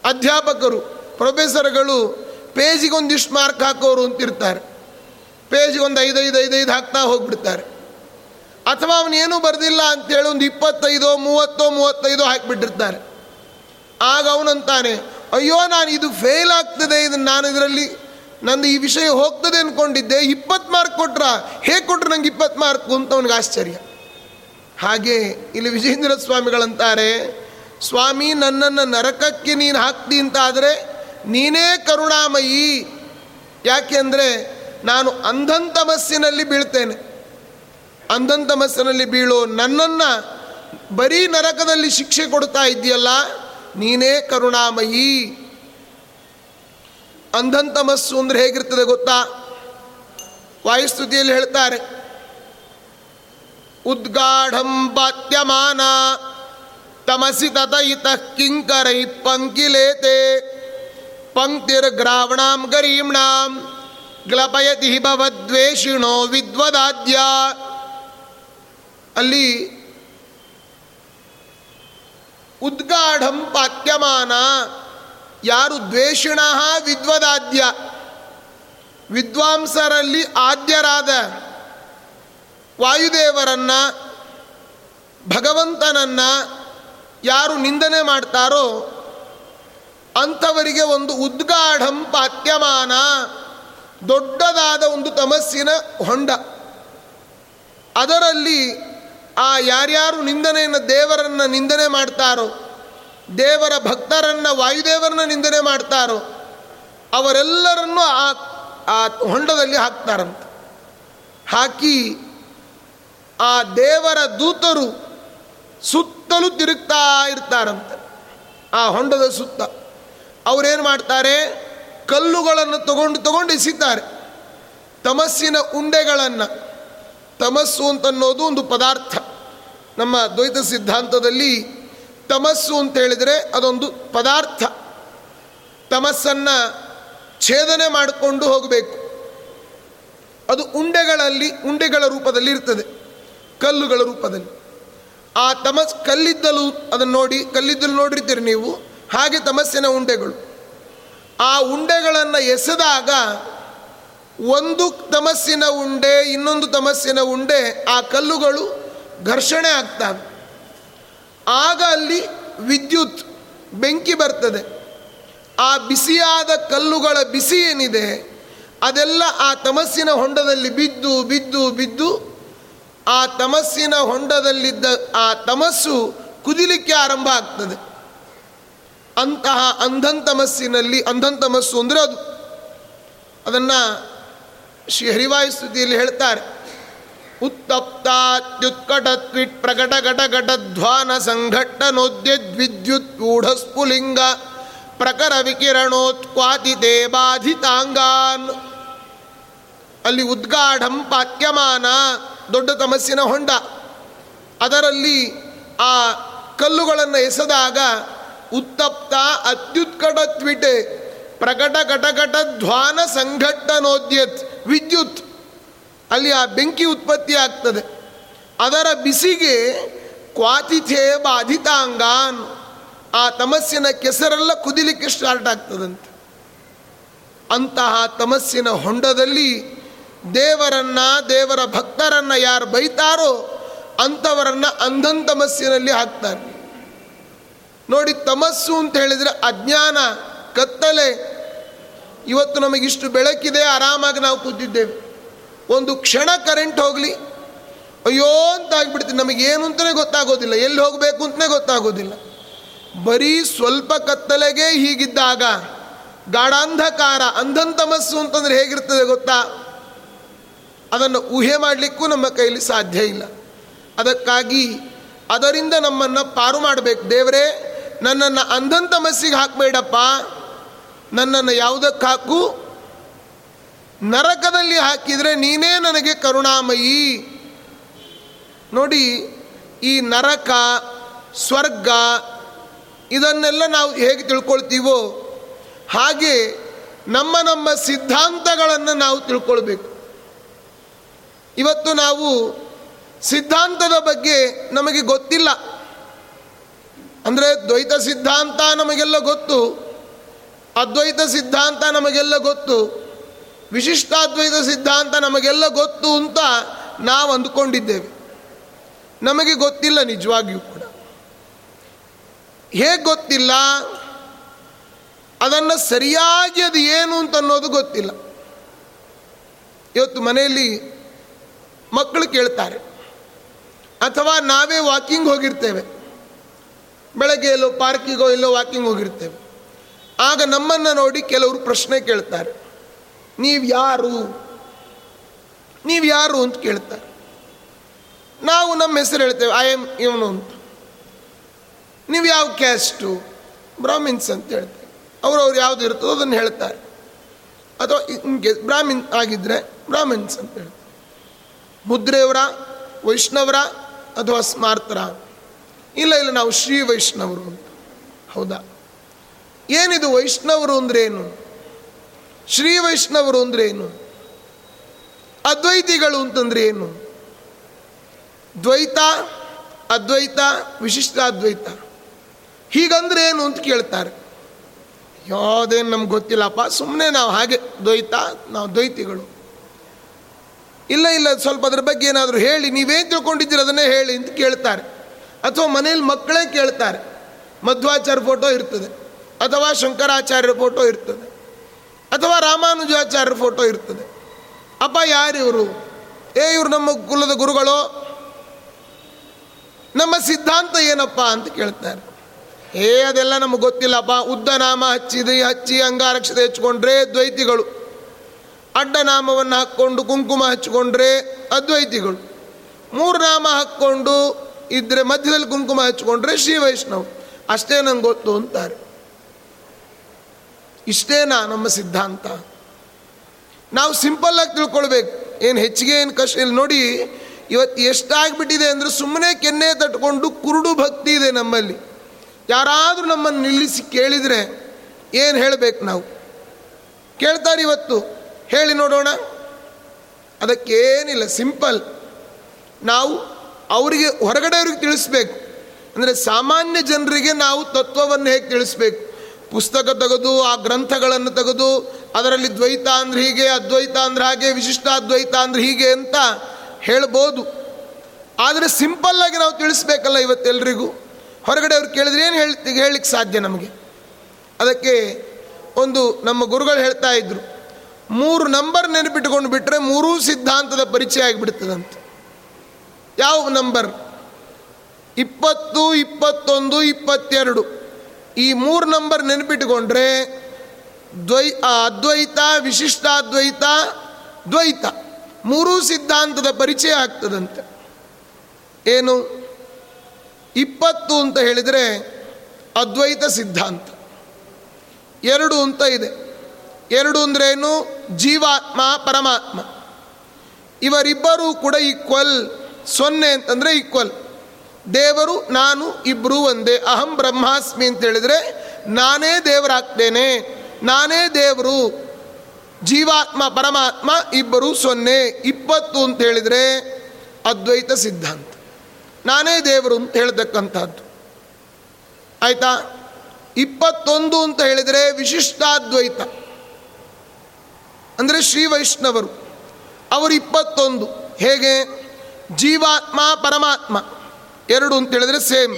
ಅಧ್ಯಾಪಕರು, ಪ್ರೊಫೆಸರ್ಗಳು ಪೇಜಿಗೊಂದಿಷ್ಟು ಮಾರ್ಕ್ ಹಾಕೋರು ಅಂತಿರ್ತಾರೆ. ಪೇಜಿಗೊಂದು ಐದೈದು ಐದೈದು ಹಾಕ್ತಾ ಹೋಗ್ಬಿಡ್ತಾರೆ. ಅಥವಾ ಅವನೇನು ಬರೆದಿಲ್ಲ ಅಂತೇಳಿ ಒಂದು ಇಪ್ಪತ್ತೈದೋ, ಮೂವತ್ತೋ, ಮೂವತ್ತೈದೋ ಹಾಕಿಬಿಟ್ಟಿರ್ತಾರೆ. ಆಗ ಅವನಂತಾನೆ, ಅಯ್ಯೋ, ನಾನು ಇದು ಫೇಲ್ ಆಗ್ತದೆ ಇದು ನಾನು ಇದರಲ್ಲಿ ನಂದು ಈ ವಿಷಯ ಹೋಗ್ತದೆ ಅಂದ್ಕೊಂಡಿದ್ದೆ ಇಪ್ಪತ್ತು ಮಾರ್ಕ್ ಕೊಟ್ರ, ಹೇಗೆ ಕೊಟ್ರೆ ನಂಗೆ ಇಪ್ಪತ್ತು ಮಾರ್ಕು ಅಂತ ಅವನಿಗೆ ಆಶ್ಚರ್ಯ. ಹಾಗೆ ಇಲ್ಲಿ ವಿಜೇಂದ್ರ ಸ್ವಾಮಿಗಳಂತಾರೆ ಸ್ವಾಮಿ, ನನ್ನನ್ನು ನರಕಕ್ಕೆ ನೀನು ಹಾಕ್ತಿ ಅಂತಾದರೆ ನೀನೇ ಕರುಣಾಮಯಿ. ಯಾಕೆಂದರೆ ನಾನು ಅಂಧಂತಮಸ್ಸಿನಲ್ಲಿ ಬೀಳ್ತೇನೆ. ಅಂಧಂತಮಸ್ಸಿನಲ್ಲಿ ಬೀಳೋ ನನ್ನನ್ನು ಬರೀ ನರಕದಲ್ಲಿ ಶಿಕ್ಷೆ ಕೊಡ್ತಾ ಇದೆಯಲ್ಲ ನೀನೇ ಕರುಣಾಮಯಿ. ಅಂಧಂತಮಸ್ಸು ಅಂದರೆ ಹೇಗಿರ್ತದೆ ಗೊತ್ತಾ? ವಾಯುಸ್ತುತಿಯಲ್ಲಿ ಹೇಳ್ತಾರೆ, ಉದ್ಗಾಢಂ ಬಾತ್ಯಮಾನ, ತಮಸಿ ತತಯಿತ ಕಿಂಕರೈ ಪಂಕಿಲೇತೆ ಪಂಕ್ತಿರ್ಗ್ರಾವಣಾಂ ಗರೀಮ್ಣಾಂ, ಗ್ಲಪಯತಿ ಭವದ್ವೇಷಿಣೋ ವಿದ್ವದಾದ್ಯ. ಅಲ್ಲಿ ಉದ್ಗಾಢಂ ಪಾತ್ಯಮಾನ ಯಾರು ದ್ವೇಷಿಣ ವಿದ್ವದಾದ್ಯ, ವಿದ್ವಾಂಸರಲ್ಲಿ ಆದ್ಯರಾದ ವಾಯುದೇವರನ್ನು, ಭಗವಂತನನ್ನ ಯಾರು ನಿಂದನೆ ಮಾಡ್ತಾರೋ ಅಂಥವರಿಗೆ ಒಂದು ಉದ್ಗಾಢಂ ಪಾತ್ಯಮಾನ, ದೊಡ್ಡದಾದ ಒಂದು ತಮಸ್ಸಿನ ಹೊಂಡ. ಅದರಲ್ಲಿ ಆ ಯಾರ್ಯಾರು ನಿಂದನೆಯನ್ನು ದೇವರನ್ನು ನಿಂದನೆ ಮಾಡ್ತಾರೋ ದೇವರ ಭಕ್ತರನ್ನು ವಾಯುದೇವರನ್ನ ನಿಂದನೆ ಮಾಡ್ತಾರೋ ಅವರೆಲ್ಲರನ್ನು ಆ ಆ ಹೊಂಡದಲ್ಲಿ ಹಾಕ್ತಾರಂತೆ. ಹಾಕಿ ಆ ದೇವರ ದೂತರು ಸುತ್ತಲೂ ತಿರುಗ್ತಾ ಇರ್ತಾರಂತೆ. ಆ ಹೊಂಡದ ಸುತ್ತ. ಅವರೇನು ಮಾಡ್ತಾರೆ? ಕಲ್ಲುಗಳನ್ನು ತಗೊಂಡು ತಗೊಂಡು ಎಸಿತಾರೆ. ತಮಸ್ಸಿನ ಉಂಡೆಗಳನ್ನು. ತಮಸ್ಸು ಅಂತನ್ನೋದು ಒಂದು ಪದಾರ್ಥ. ನಮ್ಮ ದ್ವೈತ ಸಿದ್ಧಾಂತದಲ್ಲಿ ತಮಸ್ಸು ಅಂತ ಹೇಳಿದರೆ ಅದೊಂದು ಪದಾರ್ಥ. ತಮಸ್ಸನ್ನು ಛೇದನೆ ಮಾಡಿಕೊಂಡು ಹೋಗಬೇಕು. ಅದು ಉಂಡೆಗಳಲ್ಲಿ, ಉಂಡೆಗಳ ರೂಪದಲ್ಲಿ ಇರ್ತದೆ, ಕಲ್ಲುಗಳ ರೂಪದಲ್ಲಿ. ಆ ತಮಸ್, ಕಲ್ಲಿದ್ದಲು ಅದನ್ನು ನೋಡಿ, ಕಲ್ಲಿದ್ದಲು ನೋಡಿರ್ತೀರಿ ನೀವು, ಹಾಗೆ ತಮಸ್ಸಿನ ಉಂಡೆಗಳು. ಆ ಉಂಡೆಗಳನ್ನು ಎಸೆದಾಗ ಒಂದು ತಮಸ್ಸಿನ ಉಂಡೆ, ಇನ್ನೊಂದು ತಮಸ್ಸಿನ ಉಂಡೆ, ಆ ಕಲ್ಲುಗಳು ಘರ್ಷಣೆ ಆಗ್ತವೆ. ಆಗ ಅಲ್ಲಿ ವಿದ್ಯುತ್ ಬೆಂಕಿ ಬರ್ತದೆ. ಆ ಬಿಸಿಯಾದ ಕಲ್ಲುಗಳ ಬಿಸಿ ಏನಿದೆ, ಅದೆಲ್ಲ ಆ ತಮಸ್ಸಿನ ಹೊಂಡದಲ್ಲಿ ಬಿದ್ದು ಬಿದ್ದು ಬಿದ್ದು ಆ ತಮಸ್ಸಿನ ಹೊಂಡದಲ್ಲಿದ್ದ ಆ ತಮಸ್ಸು ಕುದಿಲಿಕ್ಕೆ ಆರಂಭ ಆಗ್ತದೆ. ಅಂತಹ ಅಂಧನ್ ತಮಸ್ಸಿನಲ್ಲಿ, ಅಂಧನ್ ತಮಸ್ಸು ಅಂದರೆ ಅದು. ಅದನ್ನು ಶ್ರೀ ಹರಿವಾಯು ಸ್ತುತಿಯಲ್ಲಿ ಹೇಳ್ತಾರೆ. ಉತ್ತಪ್ತಾತ್ಯುತ್ಕಟತ್ವಿಟ್ ಪ್ರಕಟ ಘಟ ಘಟಧ್ವಾನ ಸಂಘಟ್ಟನೋದ್ಯದ್ವಿದ್ಯುತ್ ಸ್ಫುಲಿಂಗ ಪ್ರಕರ ವಿಕಿರಣೋತ್ಕ್ವಾತಿ ದೇವಾಧಿತಾಂಗಾನ್ ಅಲ್ಲಿ ಉದ್ಗಾಢಂ ಪಾಕ್ಯಮಾನ ದೊಡ್ಡ ತಮಸ್ಸಿನ ಹೊಂಡ. ಅದರಲ್ಲಿ ಆ ಕಲ್ಲುಗಳನ್ನು ಎಸೆದಾಗ ಉತ್ತಪ್ತ ಅತ್ಯುತ್ಕಟ ತ್ವಿಟೆ ಪ್ರಕಟ ಘಟ ಧ್ವಾನ ಸಂಘಟ್ಟನೋದ್ಯತ್ ವಿದ್ಯುತ್ ಅಲ್ಲಿ ಆ ಬೆಂಕಿ ಉತ್ಪತ್ತಿ ಆಗ್ತದೆ. ಅದರ ಬಿಸಿಗೆ ಕ್ವಾತಿಥೇ ಬಾಧಿತಾಂಗಾನ್. ಆ ತಮಸ್ಸಿನ ಕೆಸರೆಲ್ಲ ಕುದಿಲಿಕ್ಕೆ ಸ್ಟಾರ್ಟ್ ಆಗ್ತದಂತೆ. ಅಂತಹ ತಮಸ್ಸಿನ ಹೊಂಡದಲ್ಲಿ ದೇವರನ್ನ, ದೇವರ ಭಕ್ತರನ್ನ ಯಾರು ಬೈತಾರೋ ಅಂಥವರನ್ನ ಅಂಧನ್ ತಮಸ್ಸಿನಲ್ಲಿ ಹಾಕ್ತಾರೆ. ನೋಡಿ ತಮಸ್ಸು ಅಂತ ಹೇಳಿದರೆ ಅಜ್ಞಾನ, ಕತ್ತಲೆ. ಇವತ್ತು ನಮಗಿಷ್ಟು ಬೆಳಕಿದೆ, ಆರಾಮಾಗಿ ನಾವು ಕೂತಿದ್ದೇವೆ. ಒಂದು ಕ್ಷಣ ಕರೆಂಟ್ ಹೋಗಲಿ. ಅಯ್ಯೋ ಅಂತ ಆಗಿಬಿಡ್ತೀನಿ ನಮಗೇನು ಅಂತಲೇ ಗೊತ್ತಾಗೋದಿಲ್ಲ. ಎಲ್ಲಿ ಹೋಗಬೇಕು ಅಂತಲೇ ಗೊತ್ತಾಗೋದಿಲ್ಲ. ಬರೀ ಸ್ವಲ್ಪ ಕತ್ತಲೆಗೆ ಹೀಗಿದ್ದಾಗ ಗಾಢಾಂಧಕಾರ ಅಂಧನ್ ತಮಸ್ಸು ಅಂತಂದ್ರೆ ಹೇಗಿರ್ತದೆ ಗೊತ್ತಾ? ಅದನ್ನು ಊಹೆ ಮಾಡಲಿಕ್ಕೂ ನಮ್ಮ ಕೈಲಿ ಸಾಧ್ಯ ಇಲ್ಲ. ಅದಕ್ಕಾಗಿ ಅದರಿಂದ ನಮ್ಮನ್ನು ಪಾರು ಮಾಡಬೇಕು. ದೇವರೇ, ನನ್ನನ್ನು ಅಂಧನ್ ತಮಸ್ಸಿಗೆ ಹಾಕಬೇಡಪ್ಪ. ನನ್ನನ್ನು ಯಾವುದಕ್ಕೆ ಹಾಕು ನರಕದಲ್ಲಿ ಹಾಕಿದರೆ ನೀನೇ ನನಗೆ ಕರುಣಾಮಯಿ. ನೋಡಿ, ಈ ನರಕ, ಸ್ವರ್ಗ, ಇದನ್ನೆಲ್ಲ ನಾವು ಹೇಗೆ ತಿಳ್ಕೊಳ್ತೀವೋ ಹಾಗೆ ನಮ್ಮ ನಮ್ಮ ಸಿದ್ಧಾಂತಗಳನ್ನು ನಾವು ತಿಳ್ಕೊಳ್ಬೇಕು. ಇವತ್ತು ನಾವು ಸಿದ್ಧಾಂತದ ಬಗ್ಗೆ ನಮಗೆ ಗೊತ್ತಿಲ್ಲ. ಅಂದರೆ ದ್ವೈತ ಸಿದ್ಧಾಂತ ನಮಗೆಲ್ಲ ಗೊತ್ತು, ಅದ್ವೈತ ಸಿದ್ಧಾಂತ ನಮಗೆಲ್ಲ ಗೊತ್ತು. ವಿಶಿಷ್ಟಾದ್ವೈತ ಸಿದ್ಧಾಂತ ನಮಗೆಲ್ಲ ಗೊತ್ತು ಅಂತ ನಾವು ಅಂದುಕೊಂಡಿದ್ದೇವೆ. ನಮಗೆ ಗೊತ್ತಿಲ್ಲ ನಿಜವಾಗಿಯೂ ಕೂಡ. ಹೇಗೆ ಗೊತ್ತಿಲ್ಲ? ಅದನ್ನು ಸರಿಯಾಗಿ ಅದು ಏನು ಅಂತ ಅನ್ನೋದು ಗೊತ್ತಿಲ್ಲ. ಇವತ್ತು ಮನೆಯಲ್ಲಿ ಮಕ್ಕಳು ಕೇಳ್ತಾರೆ. ಅಥವಾ ನಾವೇ ವಾಕಿಂಗ್ ಹೋಗಿರ್ತೇವೆ. ಬೆಳಗ್ಗೆ ಎಲ್ಲೋ ಪಾರ್ಕಿಗೋ ಎಲ್ಲೋ ವಾಕಿಂಗ್ ಹೋಗಿರ್ತೇವೆ. ಆಗ ನಮ್ಮನ್ನು ನೋಡಿ ಕೆಲವರು ಪ್ರಶ್ನೆ ಕೇಳ್ತಾರೆ. ನೀವು ಯಾರು? ನೀವು ಯಾರು ಅಂತ ಕೇಳ್ತಾರೆ. ನಾವು ನಮ್ಮ ಹೆಸರು ಹೇಳ್ತೇವೆ ಐ ಎಂ ಇವನು ಅಂತ. ನೀವು ಯಾವ ಕ್ಯಾಸ್ಟು ಬ್ರಾಹ್ಮಿನ್ಸ್ ಅಂತ ಹೇಳ್ತೇವೆ ಅವ್ರವ್ರು ಯಾವುದು ಇರ್ತದೋ ಅದನ್ನು ಹೇಳ್ತಾರೆ. ಅಥವಾ ಇನ್ಗೆ ಬ್ರಾಹ್ಮಿನ್ ಆಗಿದ್ದರೆ ಬ್ರಾಹ್ಮಿನ್ಸ್ ಅಂತ ಹೇಳ್ತಾರೆ. ಮುದ್ರೆಯವರ ವೈಷ್ಣವರ ಅಥವಾ ಸ್ಮಾರ್ತರ? ಇಲ್ಲ ಇಲ್ಲ, ನಾವು ಶ್ರೀ ವೈಷ್ಣವರು ಅಂತ. ಹೌದಾ? ಏನಿದು ವೈಷ್ಣವರು ಅಂದ್ರೇನು ಶ್ರೀ ವೈಷ್ಣವರು ಅಂದ್ರೆ ಏನು? ಅದ್ವೈತಿಗಳು ಅಂತಂದ್ರೆ ಏನು? ದ್ವೈತ, ಅದ್ವೈತ, ವಿಶಿಷ್ಟ ಅದ್ವೈತ. ಹೀಗಂದ್ರೆ ಏನು ಅಂತ ಕೇಳ್ತಾರೆ. ಯಾವುದೇನು ನಮ್ಗೆ ಗೊತ್ತಿಲ್ಲಪ್ಪ ಸುಮ್ಮನೆ ನಾವು ಹಾಗೆ ದ್ವೈತ, ನಾವು ದ್ವೈತಿಗಳು. ಇಲ್ಲ ಇಲ್ಲ, ಸ್ವಲ್ಪ ಅದ್ರ ಬಗ್ಗೆ ಏನಾದರೂ ಹೇಳಿ, ನೀವೇನು ತಿಳ್ಕೊಂಡಿದ್ದೀರ ಅದನ್ನೇ ಹೇಳಿ ಅಂತ ಕೇಳ್ತಾರೆ. ಅಥವಾ ಮನೇಲಿ ಮಕ್ಕಳೇ ಕೇಳ್ತಾರೆ. ಮಧ್ವಾಚಾರ್ಯ ಫೋಟೋ ಇರ್ತದೆ, ಅಥವಾ ಶಂಕರಾಚಾರ್ಯರ ಫೋಟೋ ಇರ್ತದೆ. ಅಥವಾ ರಾಮಾನುಜಾಚಾರ್ಯರ ಫೋಟೋ ಇರ್ತದೆ. ಅಪ್ಪ ಯಾರು ಇವರು? ಏ, ಇವರು ನಮ್ಮ ಕುಲದ ಗುರುಗಳು? ನಮ್ಮ ಸಿದ್ಧಾಂತ ಏನಪ್ಪ ಅಂತ ಕೇಳ್ತಾರೆ. ಏ, ಅದೆಲ್ಲ ನಮಗೆ ಗೊತ್ತಿಲ್ಲಪ್ಪ. ಉದ್ದ ನಾಮ ಹಚ್ಚಿದ, ಹಚ್ಚಿ ಅಂಗಾರಕ್ಷತೆ ಹಚ್ಕೊಂಡ್ರೆ ದ್ವೈತಿಗಳು. ಅಡ್ಡನಾಮವನ್ನು ಹಾಕ್ಕೊಂಡು ಕುಂಕುಮ ಹಚ್ಕೊಂಡ್ರೆ ಅದ್ವೈತಿಗಳು. ಮೂರು ನಾಮ ಹಾಕ್ಕೊಂಡು ಇದ್ರೆ ಮಧ್ಯದಲ್ಲಿ ಕುಂಕುಮ ಹಚ್ಕೊಂಡ್ರೆ ಶ್ರೀ ವೈಷ್ಣವ್ ಅಷ್ಟೇ ನಂಗೆ ಗೊತ್ತು ಅಂತಾರೆ. ಇಷ್ಟೇನಾ ನಮ್ಮ ಸಿದ್ಧಾಂತ. ನಾವು ಸಿಂಪಲ್ ಆಗಿ ತಿಳ್ಕೊಳ್ಬೇಕು. ಏನು ಹೆಚ್ಚಿಗೆ ಏನು ಕಷ್ಟ ಇಲ್ಲಿ ನೋಡಿ ಇವತ್ತು ಎಷ್ಟಾಗ್ಬಿಟ್ಟಿದೆ ಅಂದರೆ ಸುಮ್ಮನೆ ಕೆನ್ನೆ ತಟ್ಕೊಂಡು ಕುರುಡು ಭಕ್ತಿ ಇದೆ ನಮ್ಮಲ್ಲಿ. ಯಾರಾದರೂ ನಮ್ಮನ್ನು ನಿಲ್ಲಿಸಿ ಕೇಳಿದರೆ ಏನು ಹೇಳಬೇಕು ನಾವು? ಕೇಳ್ತಾರೆ ಇವತ್ತು. ಹೇಳಿ ನೋಡೋಣ. ಅದಕ್ಕೇನಿಲ್ಲ ಸಿಂಪಲ್ ನಾವು ಅವರಿಗೆ ಹೊರಗಡೆಯವ್ರಿಗೆ ತಿಳಿಸ್ಬೇಕು. ಅಂದರೆ ಸಾಮಾನ್ಯ ಜನರಿಗೆ ನಾವು ತತ್ವವನ್ನು ಹೇಗೆ ತಿಳಿಸ್ಬೇಕು? ಪುಸ್ತಕ ತೆಗೆದು, ಆ ಗ್ರಂಥಗಳನ್ನು ತೆಗೆದು, ಅದರಲ್ಲಿ ದ್ವೈತ ಅಂದ್ರೆ ಹೀಗೆ, ಅದ್ವೈತ ಅಂದ್ರೆ ಹಾಗೆ, ವಿಶಿಷ್ಟ ಅದ್ವೈತ ಅಂದ್ರೆ ಹೀಗೆ ಅಂತ ಹೇಳ್ಬೋದು. ಆದರೆ ಸಿಂಪಲ್ಲಾಗಿ ನಾವು ತಿಳಿಸ್ಬೇಕಲ್ಲ ಇವತ್ತೆಲ್ರಿಗೂ. ಹೊರಗಡೆ ಅವ್ರು ಕೇಳಿದ್ರೆ ಏನು ಹೇಳ್ತಿ, ಹೇಳಲಿಕ್ಕೆ ಸಾಧ್ಯ ನಮಗೆ? ಅದಕ್ಕೆ ಒಂದು ನಮ್ಮ ಗುರುಗಳು ಹೇಳ್ತಾ ಇದ್ರು, ಮೂರು ನಂಬರ್ ನೆನಪಿಟ್ಕೊಂಡು ಬಿಟ್ಟರೆ ಮೂರೂ ಸಿದ್ಧಾಂತದ ಪರಿಚಯ ಆಗಿಬಿಡ್ತದಂತ. ಯಾವ ನಂಬರ್? ಇಪ್ಪತ್ತು, ಇಪ್ಪತ್ತೊಂದು, ಇಪ್ಪತ್ತೆರಡು. ಈ ಮೂರು ನಂಬರ್ ನೆನಪಿಟ್ಟುಕೊಂಡ್ರೆ ದ್ವೈ ಅದ್ವೈತ, ವಿಶಿಷ್ಟಾದ್ವೈತ, ದ್ವೈತ. ಮೂರೂ ಸಿದ್ಧಾಂತದ ಪರಿಚಯ ಆಗ್ತದಂತೆ. ಏನು? ಇಪ್ಪತ್ತು ಅಂತ ಹೇಳಿದರೆ ಅದ್ವೈತ ಸಿದ್ಧಾಂತ. ಎರಡು ಅಂತ ಇದೆ. ಎರಡು ಅಂದ್ರೇನು ಜೀವಾತ್ಮ, ಪರಮಾತ್ಮ. ಇವರಿಬ್ಬರೂ ಕೂಡ ಈಕ್ವಲ್ ಸೊನ್ನೆ ಅಂತಂದರೆ ಈಕ್ವಲ್ ದೇವರು, ನಾನು ಇಬ್ಬರೂ ಒಂದೇ. ಅಹಂ ಬ್ರಹ್ಮಾಸ್ಮಿ ಅಂತ ಹೇಳಿದರೆ, ನಾನೇ ದೇವರಾಗ್ತೇನೆ. ನಾನೇ ದೇವರು. ಜೀವಾತ್ಮ, ಪರಮಾತ್ಮ, ಇಬ್ಬರು ಸೊನ್ನೆ. ಇಪ್ಪತ್ತು ಅಂತ ಹೇಳಿದರೆ ಅದ್ವೈತ ಸಿದ್ಧಾಂತ. ನಾನೇ ದೇವರು ಅಂತ ಹೇಳ್ತಕ್ಕಂಥದ್ದು. ಆಯಿತಾ? ಇಪ್ಪತ್ತೊಂದು ಅಂತ ಹೇಳಿದರೆ ವಿಶಿಷ್ಟಾದ್ವೈತ. ಅಂದರೆ ಶ್ರೀ ವೈಷ್ಣವರು. ಅವರು ಇಪ್ಪತ್ತೊಂದು. ಹೇಗೆ? ಜೀವಾತ್ಮ, ಪರಮಾತ್ಮ. ಎರಡು ಅಂತೇಳಿದ್ರೆ ಸೇಮ್.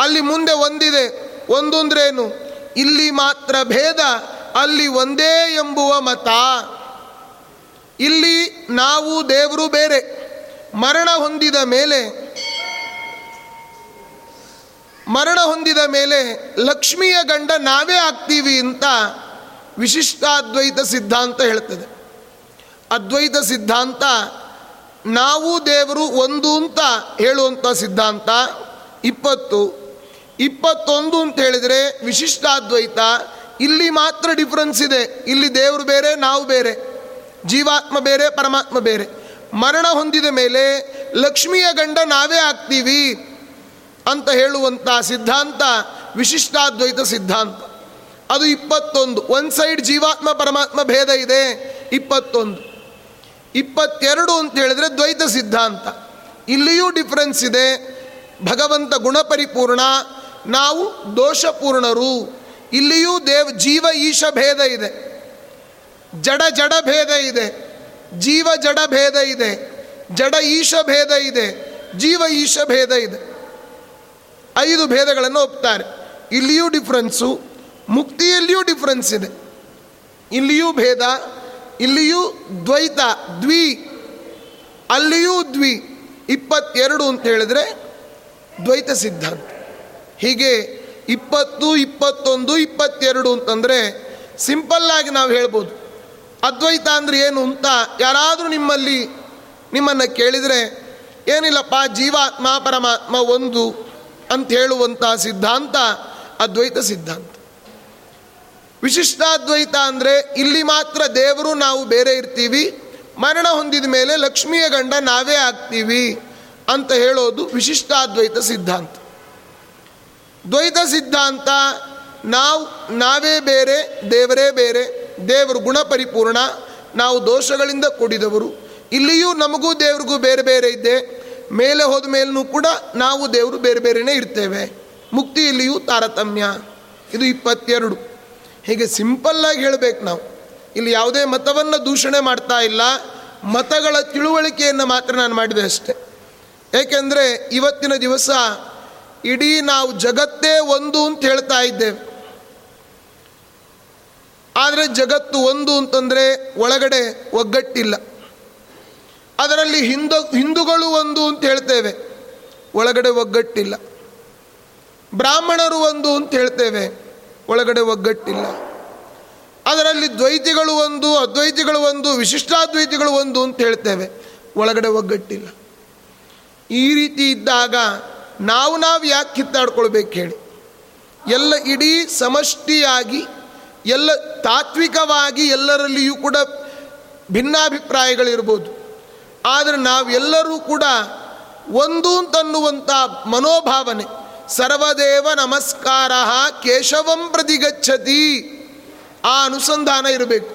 ಅಲ್ಲಿ ಮುಂದೆ ಒಂದಿದೆ, ಒಂದು ಅಂದ್ರೇನು ಇಲ್ಲಿ ಮಾತ್ರ ಭೇದ, ಅಲ್ಲಿ ಒಂದೇ ಎಂಬುವ ಮತ. ಇಲ್ಲಿ ನಾವು ದೇವರು ಬೇರೆ. ಮರಣ ಹೊಂದಿದ ಮೇಲೆ, ಮರಣ ಹೊಂದಿದ ಮೇಲೆ ಲಕ್ಷ್ಮಿಯ ಗಂಡ ನಾವೇ ಆಗ್ತೀವಿ ಅಂತ ವಿಶಿಷ್ಟಾದ್ವೈತ ಸಿದ್ಧಾಂತ ಹೇಳ್ತದೆ. ಅದ್ವೈತ ಸಿದ್ಧಾಂತ ನಾವು ದೇವರು ಒಂದು ಅಂತ ಹೇಳುವಂಥ ಸಿದ್ಧಾಂತ ಇಪ್ಪತ್ತು. ಇಪ್ಪತ್ತೊಂದು ಅಂತ ಹೇಳಿದರೆ ವಿಶಿಷ್ಟಾದ್ವೈತ, ಇಲ್ಲಿ ಮಾತ್ರ ಡಿಫ್ರೆನ್ಸ್ ಇದೆ. ಇಲ್ಲಿ ದೇವರು ಬೇರೆ, ನಾವು ಬೇರೆ. ಜೀವಾತ್ಮ ಬೇರೆ, ಪರಮಾತ್ಮ ಬೇರೆ. ಮರಣ ಹೊಂದಿದ ಮೇಲೆ ಲಕ್ಷ್ಮಿಯ ಗಂಡ ನಾವೇ ಆಗ್ತೀವಿ ಅಂತ ಹೇಳುವಂಥ ಸಿದ್ಧಾಂತ, ವಿಶಿಷ್ಟಾದ್ವೈತ ಸಿದ್ಧಾಂತ. ಅದು ಇಪ್ಪತ್ತೊಂದು. ಒಂದು ಸೈಡ್ ಜೀವಾತ್ಮ, ಪರಮಾತ್ಮ ಭೇದ ಇದೆ, ಇಪ್ಪತ್ತೊಂದು. ಇಪ್ಪತ್ತೆರಡು ಅಂತ ಹೇಳಿದ್ರೆ ದ್ವೈತ ಸಿದ್ಧಾಂತ. ಇಲ್ಲಿಯೂ ಡಿಫ್ರೆನ್ಸ್ ಇದೆ. ಭಗವಂತ ಗುಣಪರಿಪೂರ್ಣ, ನಾವು ದೋಷಪೂರ್ಣರು. ಇಲ್ಲಿಯೂ ದೇವ್, ಜೀವ, ಈಶ ಭೇದ ಇದೆ. ಜಡ ಜಡ ಭೇದ ಇದೆ. ಜೀವ, ಜಡ ಭೇದ ಇದೆ. ಜಡ, ಈಶ ಭೇದ ಇದೆ. ಜೀವ, ಈಶ ಭೇದ ಇದೆ. ಐದು ಭೇದಗಳನ್ನು ಒಪ್ತಾರೆ. ಇಲ್ಲಿಯೂ ಡಿಫ್ರೆನ್ಸು ಮುಕ್ತಿಯಲ್ಲಿಯೂ ಡಿಫ್ರೆನ್ಸ್ ಇದೆ. ಇಲ್ಲಿಯೂ ಭೇದ. ಇಲ್ಲಿಯೂ ದ್ವೈತ ದ್ವಿ, ಅಲ್ಲಿಯೂ ದ್ವಿ, ಇಪ್ಪತ್ತೆರಡು ಅಂತ ಹೇಳಿದ್ರೆ ದ್ವೈತ ಸಿದ್ಧಾಂತ. ಹೀಗೆ ಇಪ್ಪತ್ತು, ಇಪ್ಪತ್ತೊಂದು, ಇಪ್ಪತ್ತೆರಡು ಅಂತಂದರೆ ಸಿಂಪಲ್ಲಾಗಿ ನಾವು ಹೇಳ್ಬೋದು. ಅದ್ವೈತ ಅಂದರೆ ಏನು ಅಂತ ಯಾರಾದರೂ ನಿಮ್ಮಲ್ಲಿ ನಿಮ್ಮನ್ನು ಕೇಳಿದರೆ, ಏನಿಲ್ಲಪ್ಪ, ಜೀವಾತ್ಮ, ಪರಮಾತ್ಮ ಒಂದು ಅಂತ ಹೇಳುವಂಥ ಸಿದ್ಧಾಂತ ಅದ್ವೈತ ಸಿದ್ಧಾಂತ. ವಿಶಿಷ್ಟಾದ್ವೈತ ಅಂದರೆ ಇಲ್ಲಿ ಮಾತ್ರ ದೇವರು ನಾವು ಬೇರೆ ಇರ್ತೀವಿ, ಮರಣ ಹೊಂದಿದ ಮೇಲೆ ಲಕ್ಷ್ಮಿಯ ಗಂಡ ನಾವೇ ಆಗ್ತೀವಿ ಅಂತ ಹೇಳೋದು ವಿಶಿಷ್ಟಾದ್ವೈತ ಸಿದ್ಧಾಂತ. ದ್ವೈತ ಸಿದ್ಧಾಂತ, ನಾವು, ನಾವೇ ಬೇರೆ, ದೇವರೇ ಬೇರೆ, ದೇವರು ಗುಣ ಪರಿಪೂರ್ಣ, ನಾವು ದೋಷಗಳಿಂದ ಕೂಡಿದವರು. ಇಲ್ಲಿಯೂ ನಮಗೂ ದೇವ್ರಿಗೂ ಬೇರೆ ಬೇರೆ ಇದೆ, ಮೇಲೆ ಹೋದ ಮೇಲೂ ಕೂಡ ನಾವು ದೇವರು ಬೇರೆ ಬೇರೆಯೇ ಇರ್ತೇವೆ. ಮುಕ್ತಿ ಇಲ್ಲಿಯೂ ತಾರತಮ್ಯ. ಇದು ಇಪ್ಪತ್ತೆರಡು. ಹೀಗೆ ಸಿಂಪಲ್ಲಾಗಿ ಹೇಳಬೇಕು ನಾವು. ಇಲ್ಲಿ ಯಾವುದೇ ಮತವನ್ನು ದೂಷಣೆ ಮಾಡ್ತಾ ಇಲ್ಲ. ಮತಗಳ ತಿಳುವಳಿಕೆಯನ್ನು ಮಾತ್ರ ನಾನು ಮಾಡಿದೆ ಅಷ್ಟೆ. ಏಕೆಂದರೆ ಇವತ್ತಿನ ದಿವಸ ಇಡೀ ನಾವು ಜಗತ್ತೇ ಒಂದು ಅಂತ ಹೇಳ್ತಾ ಇದ್ದೇವೆ. ಆದರೆ ಜಗತ್ತು ಒಂದು ಅಂತಂದರೆ ಒಳಗಡೆ ಒಗ್ಗಟ್ಟಿಲ್ಲ. ಅದರಲ್ಲಿ ಹಿಂದೂ, ಹಿಂದೂಗಳು ಒಂದು ಅಂತ ಹೇಳ್ತೇವೆ. ಒಳಗಡೆ ಒಗ್ಗಟ್ಟಿಲ್ಲ. ಬ್ರಾಹ್ಮಣರು ಒಂದು ಅಂತ ಹೇಳ್ತೇವೆ. ಒಳಗಡೆ ಒಗ್ಗಟ್ಟಿಲ್ಲ. ಅದರಲ್ಲಿ ದ್ವೈತಿಗಳು ಒಂದು, ಅದ್ವೈತಿಗಳು ಒಂದು, ವಿಶಿಷ್ಟಾದ್ವೈತಿಗಳು ಒಂದು ಅಂತ ಹೇಳ್ತೇವೆ. ಒಳಗಡೆ ಒಗ್ಗಟ್ಟಿಲ್ಲ. ಈ ರೀತಿ ಇದ್ದಾಗ ನಾವು ನಾವು ಯಾಕೆ ಕಿತ್ತಾಡ್ಕೊಳ್ಬೇಕು ಹೇಳಿ. ಎಲ್ಲ ಇಡೀ ಸಮಷ್ಟಿಯಾಗಿ, ಎಲ್ಲ ತಾತ್ವಿಕವಾಗಿ ಎಲ್ಲರಲ್ಲಿಯೂ ಕೂಡ ಭಿನ್ನಾಭಿಪ್ರಾಯಗಳಿರ್ಬೋದು. ಆದರೆ ನಾವೆಲ್ಲರೂ ಕೂಡ ಒಂದು ಅಂತನ್ನುವಂಥ ಮನೋಭಾವನೆ ಸರ್ವದೇವ ನಮಸ್ಕಾರ ಕೇಶವಂ ಪ್ರತಿಗಚ್ಚತಿ. ಆ ಅನುಸಂಧಾನ ಇರಬೇಕು.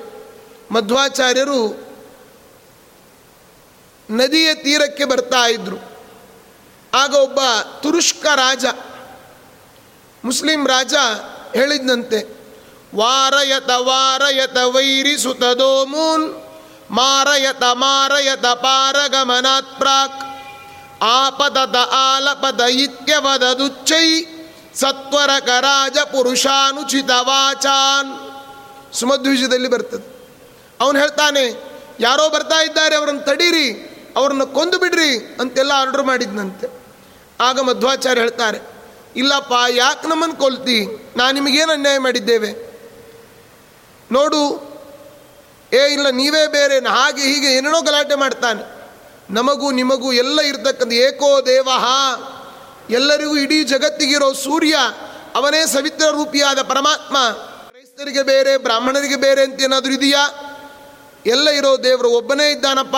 ಮಧ್ವಾಚಾರ್ಯರು ನದಿಯ ತೀರಕ್ಕೆ ಬರ್ತಾ ಇದ್ದರು ಆಗ ಒಬ್ಬ ತುರುಷ್ಕ ರಾಜ, ಮುಸ್ಲಿಂ ರಾಜ ಹೇಳಿದ್ನಂತೆ, ವಾರಯತ ವಾರಯತ ವೈರಿ ಸುತದೋಮೂನ್ ಮಾರಯತ ಮಾರಯತ ಪಾರಗಮನಾತ್ ಪ್ರಾಕ್. ಆಪದದ ಆಲಪದ ಸತ್ವರಕ ರಾಜ ಪುರುಷಾನುಚಿತ ವಾಚಾನ್ ಸುಮಧ್ವಿಜದಲ್ಲಿ ಬರ್ತದೆ. ಅವನು ಹೇಳ್ತಾನೆ, ಯಾರೋ ಬರ್ತಾ ಇದ್ದಾರೆ, ಅವರನ್ನು ತಡೀರಿ, ಅವ್ರನ್ನ ಕೊಂದು ಬಿಡ್ರಿ ಅಂತೆಲ್ಲ ಆರ್ಡರ್ ಮಾಡಿದ್ನಂತೆ. ಆಗ ಮಧ್ವಾಚಾರ್ಯ ಹೇಳ್ತಾರೆ, ಇಲ್ಲಪ್ಪ, ಯಾಕೆ ನಮ್ಮನ್ನು ಕೊಲ್ತಿ? ನಾನು ನಿಮಗೇನು ಅನ್ಯಾಯ ಮಾಡಿದ್ದೇವೆ? ನೋಡು, ಏ ಇಲ್ಲ, ನೀವೇ ಬೇರೆ ಹಾಗೆ ಹೀಗೆ ಏನೇನೋ ಗಲಾಟೆ ಮಾಡ್ತಾನೆ. ನಮಗೂ ನಿಮಗೂ ಎಲ್ಲ ಇರತಕ್ಕಂಥ ಏಕೋ ದೇವಹಾ ಎಲ್ಲರಿಗೂ ಇಡೀ ಜಗತ್ತಿಗಿರೋ ಸೂರ್ಯ, ಅವನೇ ಸವಿತ್ರ ರೂಪಿಯಾದ ಪರಮಾತ್ಮ. ಕ್ರೈಸ್ತರಿಗೆ ಬೇರೆ, ಬ್ರಾಹ್ಮಣರಿಗೆ ಬೇರೆ ಅಂತ ಏನಾದರೂ ಇದೆಯಾ? ಎಲ್ಲ ಇರೋ ದೇವರು ಒಬ್ಬನೇ ಇದ್ದಾನಪ್ಪ.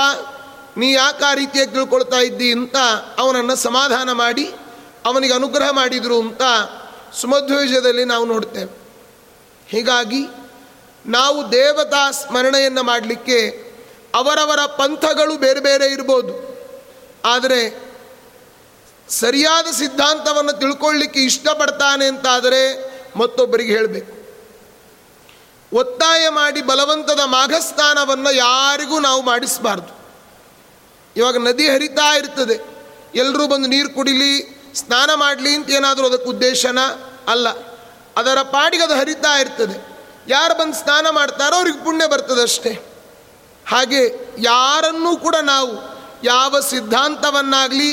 ನೀ ಯಾಕೆ ಆ ರೀತಿಯಾಗಿ ತಿಳ್ಕೊಳ್ತಾ ಇದ್ದಿ ಅಂತ ಅವನನ್ನು ಸಮಾಧಾನ ಮಾಡಿ, ಅವನಿಗೆ ಅನುಗ್ರಹ ಮಾಡಿದರು ಅಂತ ಸುಮಧ್ವಜದಲ್ಲಿ ನಾವು ನೋಡ್ತೇವೆ. ಹೀಗಾಗಿ ನಾವು ದೇವತಾ ಸ್ಮರಣೆಯನ್ನು ಮಾಡಲಿಕ್ಕೆ ಅವರವರ ಪಂಥಗಳು ಬೇರೆ ಬೇರೆ ಇರ್ಬೋದು. ಆದರೆ ಸರಿಯಾದ ಸಿದ್ಧಾಂತವನ್ನು ತಿಳ್ಕೊಳ್ಳಿಕ್ಕೆ ಇಷ್ಟಪಡ್ತಾನೆ ಅಂತಾದರೆ ಮತ್ತೊಬ್ಬರಿಗೆ ಹೇಳಬೇಕು. ಒತ್ತಾಯ ಮಾಡಿ ಬಲವಂತದ ಮಾಘಸ್ಥಾನವನ್ನು ಯಾರಿಗೂ ನಾವು ಮಾಡಿಸಬಾರ್ದು. ಇವಾಗ ನದಿ ಹರಿತಾ ಇರ್ತದೆ. ಎಲ್ಲರೂ ಬಂದು ನೀರು ಕುಡಿಲಿ, ಸ್ನಾನ ಮಾಡಲಿ ಅಂತ ಏನಾದರೂ ಅದಕ್ಕೆ ಉದ್ದೇಶನ? ಅಲ್ಲ. ಅದರ ಪಾಡಿಗೆ ಅದು ಹರಿತಾ ಇರ್ತದೆ. ಯಾರು ಬಂದು ಸ್ನಾನ ಮಾಡ್ತಾರೋ ಅವ್ರಿಗೆ ಪುಣ್ಯ ಬರ್ತದೆ ಅಷ್ಟೇ ಹಾಗೆ ಯಾರನ್ನೂ ಕೂಡ ನಾವು ಯಾವ ಸಿದ್ಧಾಂತವನ್ನಾಗಲಿ,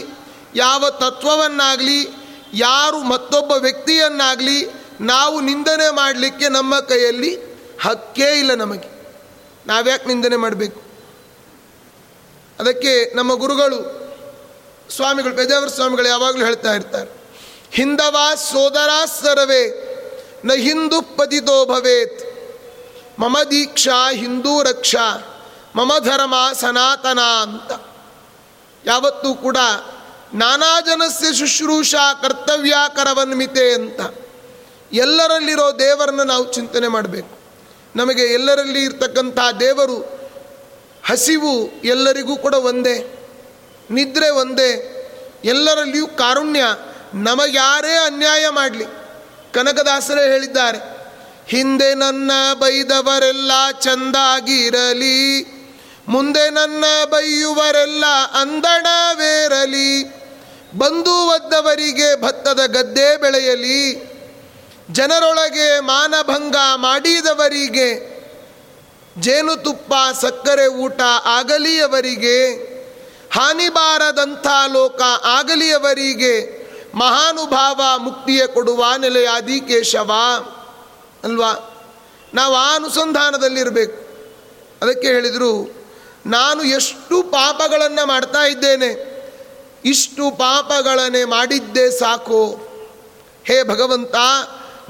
ಯಾವ ತತ್ವವನ್ನಾಗಲಿ, ಯಾರು ಮತ್ತೊಬ್ಬ ವ್ಯಕ್ತಿಯನ್ನಾಗಲಿ ನಾವು ನಿಂದನೆ ಮಾಡಲಿಕ್ಕೆ ನಮ್ಮ ಕೈಯಲ್ಲಿ ಹಕ್ಕೇ ಇಲ್ಲ ನಮಗೆ. ನಾವ್ಯಾಕೆ ನಿಂದನೆ ಮಾಡಬೇಕು? ಅದಕ್ಕೆ ನಮ್ಮ ಗುರುಗಳು, ಸ್ವಾಮಿಗಳು, ಪೇಜಾವರ ಸ್ವಾಮಿಗಳು ಯಾವಾಗಲೂ ಹೇಳ್ತಾ ಇರ್ತಾರೆ, ಹಿಂದವಾ ಸೋದರ ಸರ್ವೇ, ನ ಹಿಂದು ಪದಿತೋ ಭವೇತ್, ಮಮ ದೀಕ್ಷಾ ಹಿಂದೂ ರಕ್ಷಾ. ಮಮ ಧರ್ಮ ಸನಾತನ ಅಂತ. ಯಾವತ್ತೂ ಕೂಡ ನಾನಾ ಜನಸ್ಯ ಶುಶ್ರೂಷಾ ಕರ್ತವ್ಯ ಕರವನ್ಮಿತೆ ಅಂತ. ಎಲ್ಲರಲ್ಲಿರೋ ದೇವರನ್ನು ನಾವು ಚಿಂತನೆ ಮಾಡಬೇಕು. ನಮಗೆ ಎಲ್ಲರಲ್ಲಿ ಇರ್ತಕ್ಕಂಥ ದೇವರು ಹಸಿವು ಎಲ್ಲರಿಗೂ ಕೂಡ ಒಂದೇ, ನಿದ್ರೆ ಒಂದೇ, ಎಲ್ಲರಲ್ಲಿಯೂ ಕಾರುಣ್ಯ. ನಮಗ್ಯಾರೇ ಅನ್ಯಾಯ ಮಾಡಲಿ. ಕನಕದಾಸರೇ ಹೇಳಿದ್ದಾರೆ, ಹಿಂದೆ ನನ್ನ ಬೈದವರೆಲ್ಲ ಚಂದಾಗಿರಲಿ. ಮುಂದೆ ನನ್ನ ಬೈಯುವರೆಲ್ಲ ಅಂದಣವೇರಲಿ ಬಂದು ಒದ್ದವರಿಗೆ ಭತ್ತದ ಗದ್ದೆ ಬೆಳೆಯಲಿ. ಜನರೊಳಗೆ ಮಾನಭಂಗ ಮಾಡಿದವರಿಗೆ ಜೇನುತುಪ್ಪ ಸಕ್ಕರೆ ಊಟ ಆಗಲಿಯವರಿಗೆ, ಹಾನಿ ಬಾರದಂಥ ಲೋಕ ಆಗಲಿಯವರಿಗೆ, ಮಹಾನುಭಾವ ಮುಕ್ತಿಯ ಕೊಡುವ ನೆಲೆಯಾದಿ ಕೇಶವ ಅಲ್ವಾ? ನಾವು ಆ ಅನುಸಂಧಾನದಲ್ಲಿರಬೇಕು. ಅದಕ್ಕೆ ಹೇಳಿದರು ನಾನು ಎಷ್ಟು ಪಾಪಗಳನ್ನು ಮಾಡ್ತಾ ಇದ್ದೇನೆ, ಇಷ್ಟು ಪಾಪಗಳನ್ನೇ ಮಾಡಿದ್ದೇ ಸಾಕು. ಹೇ ಭಗವಂತ,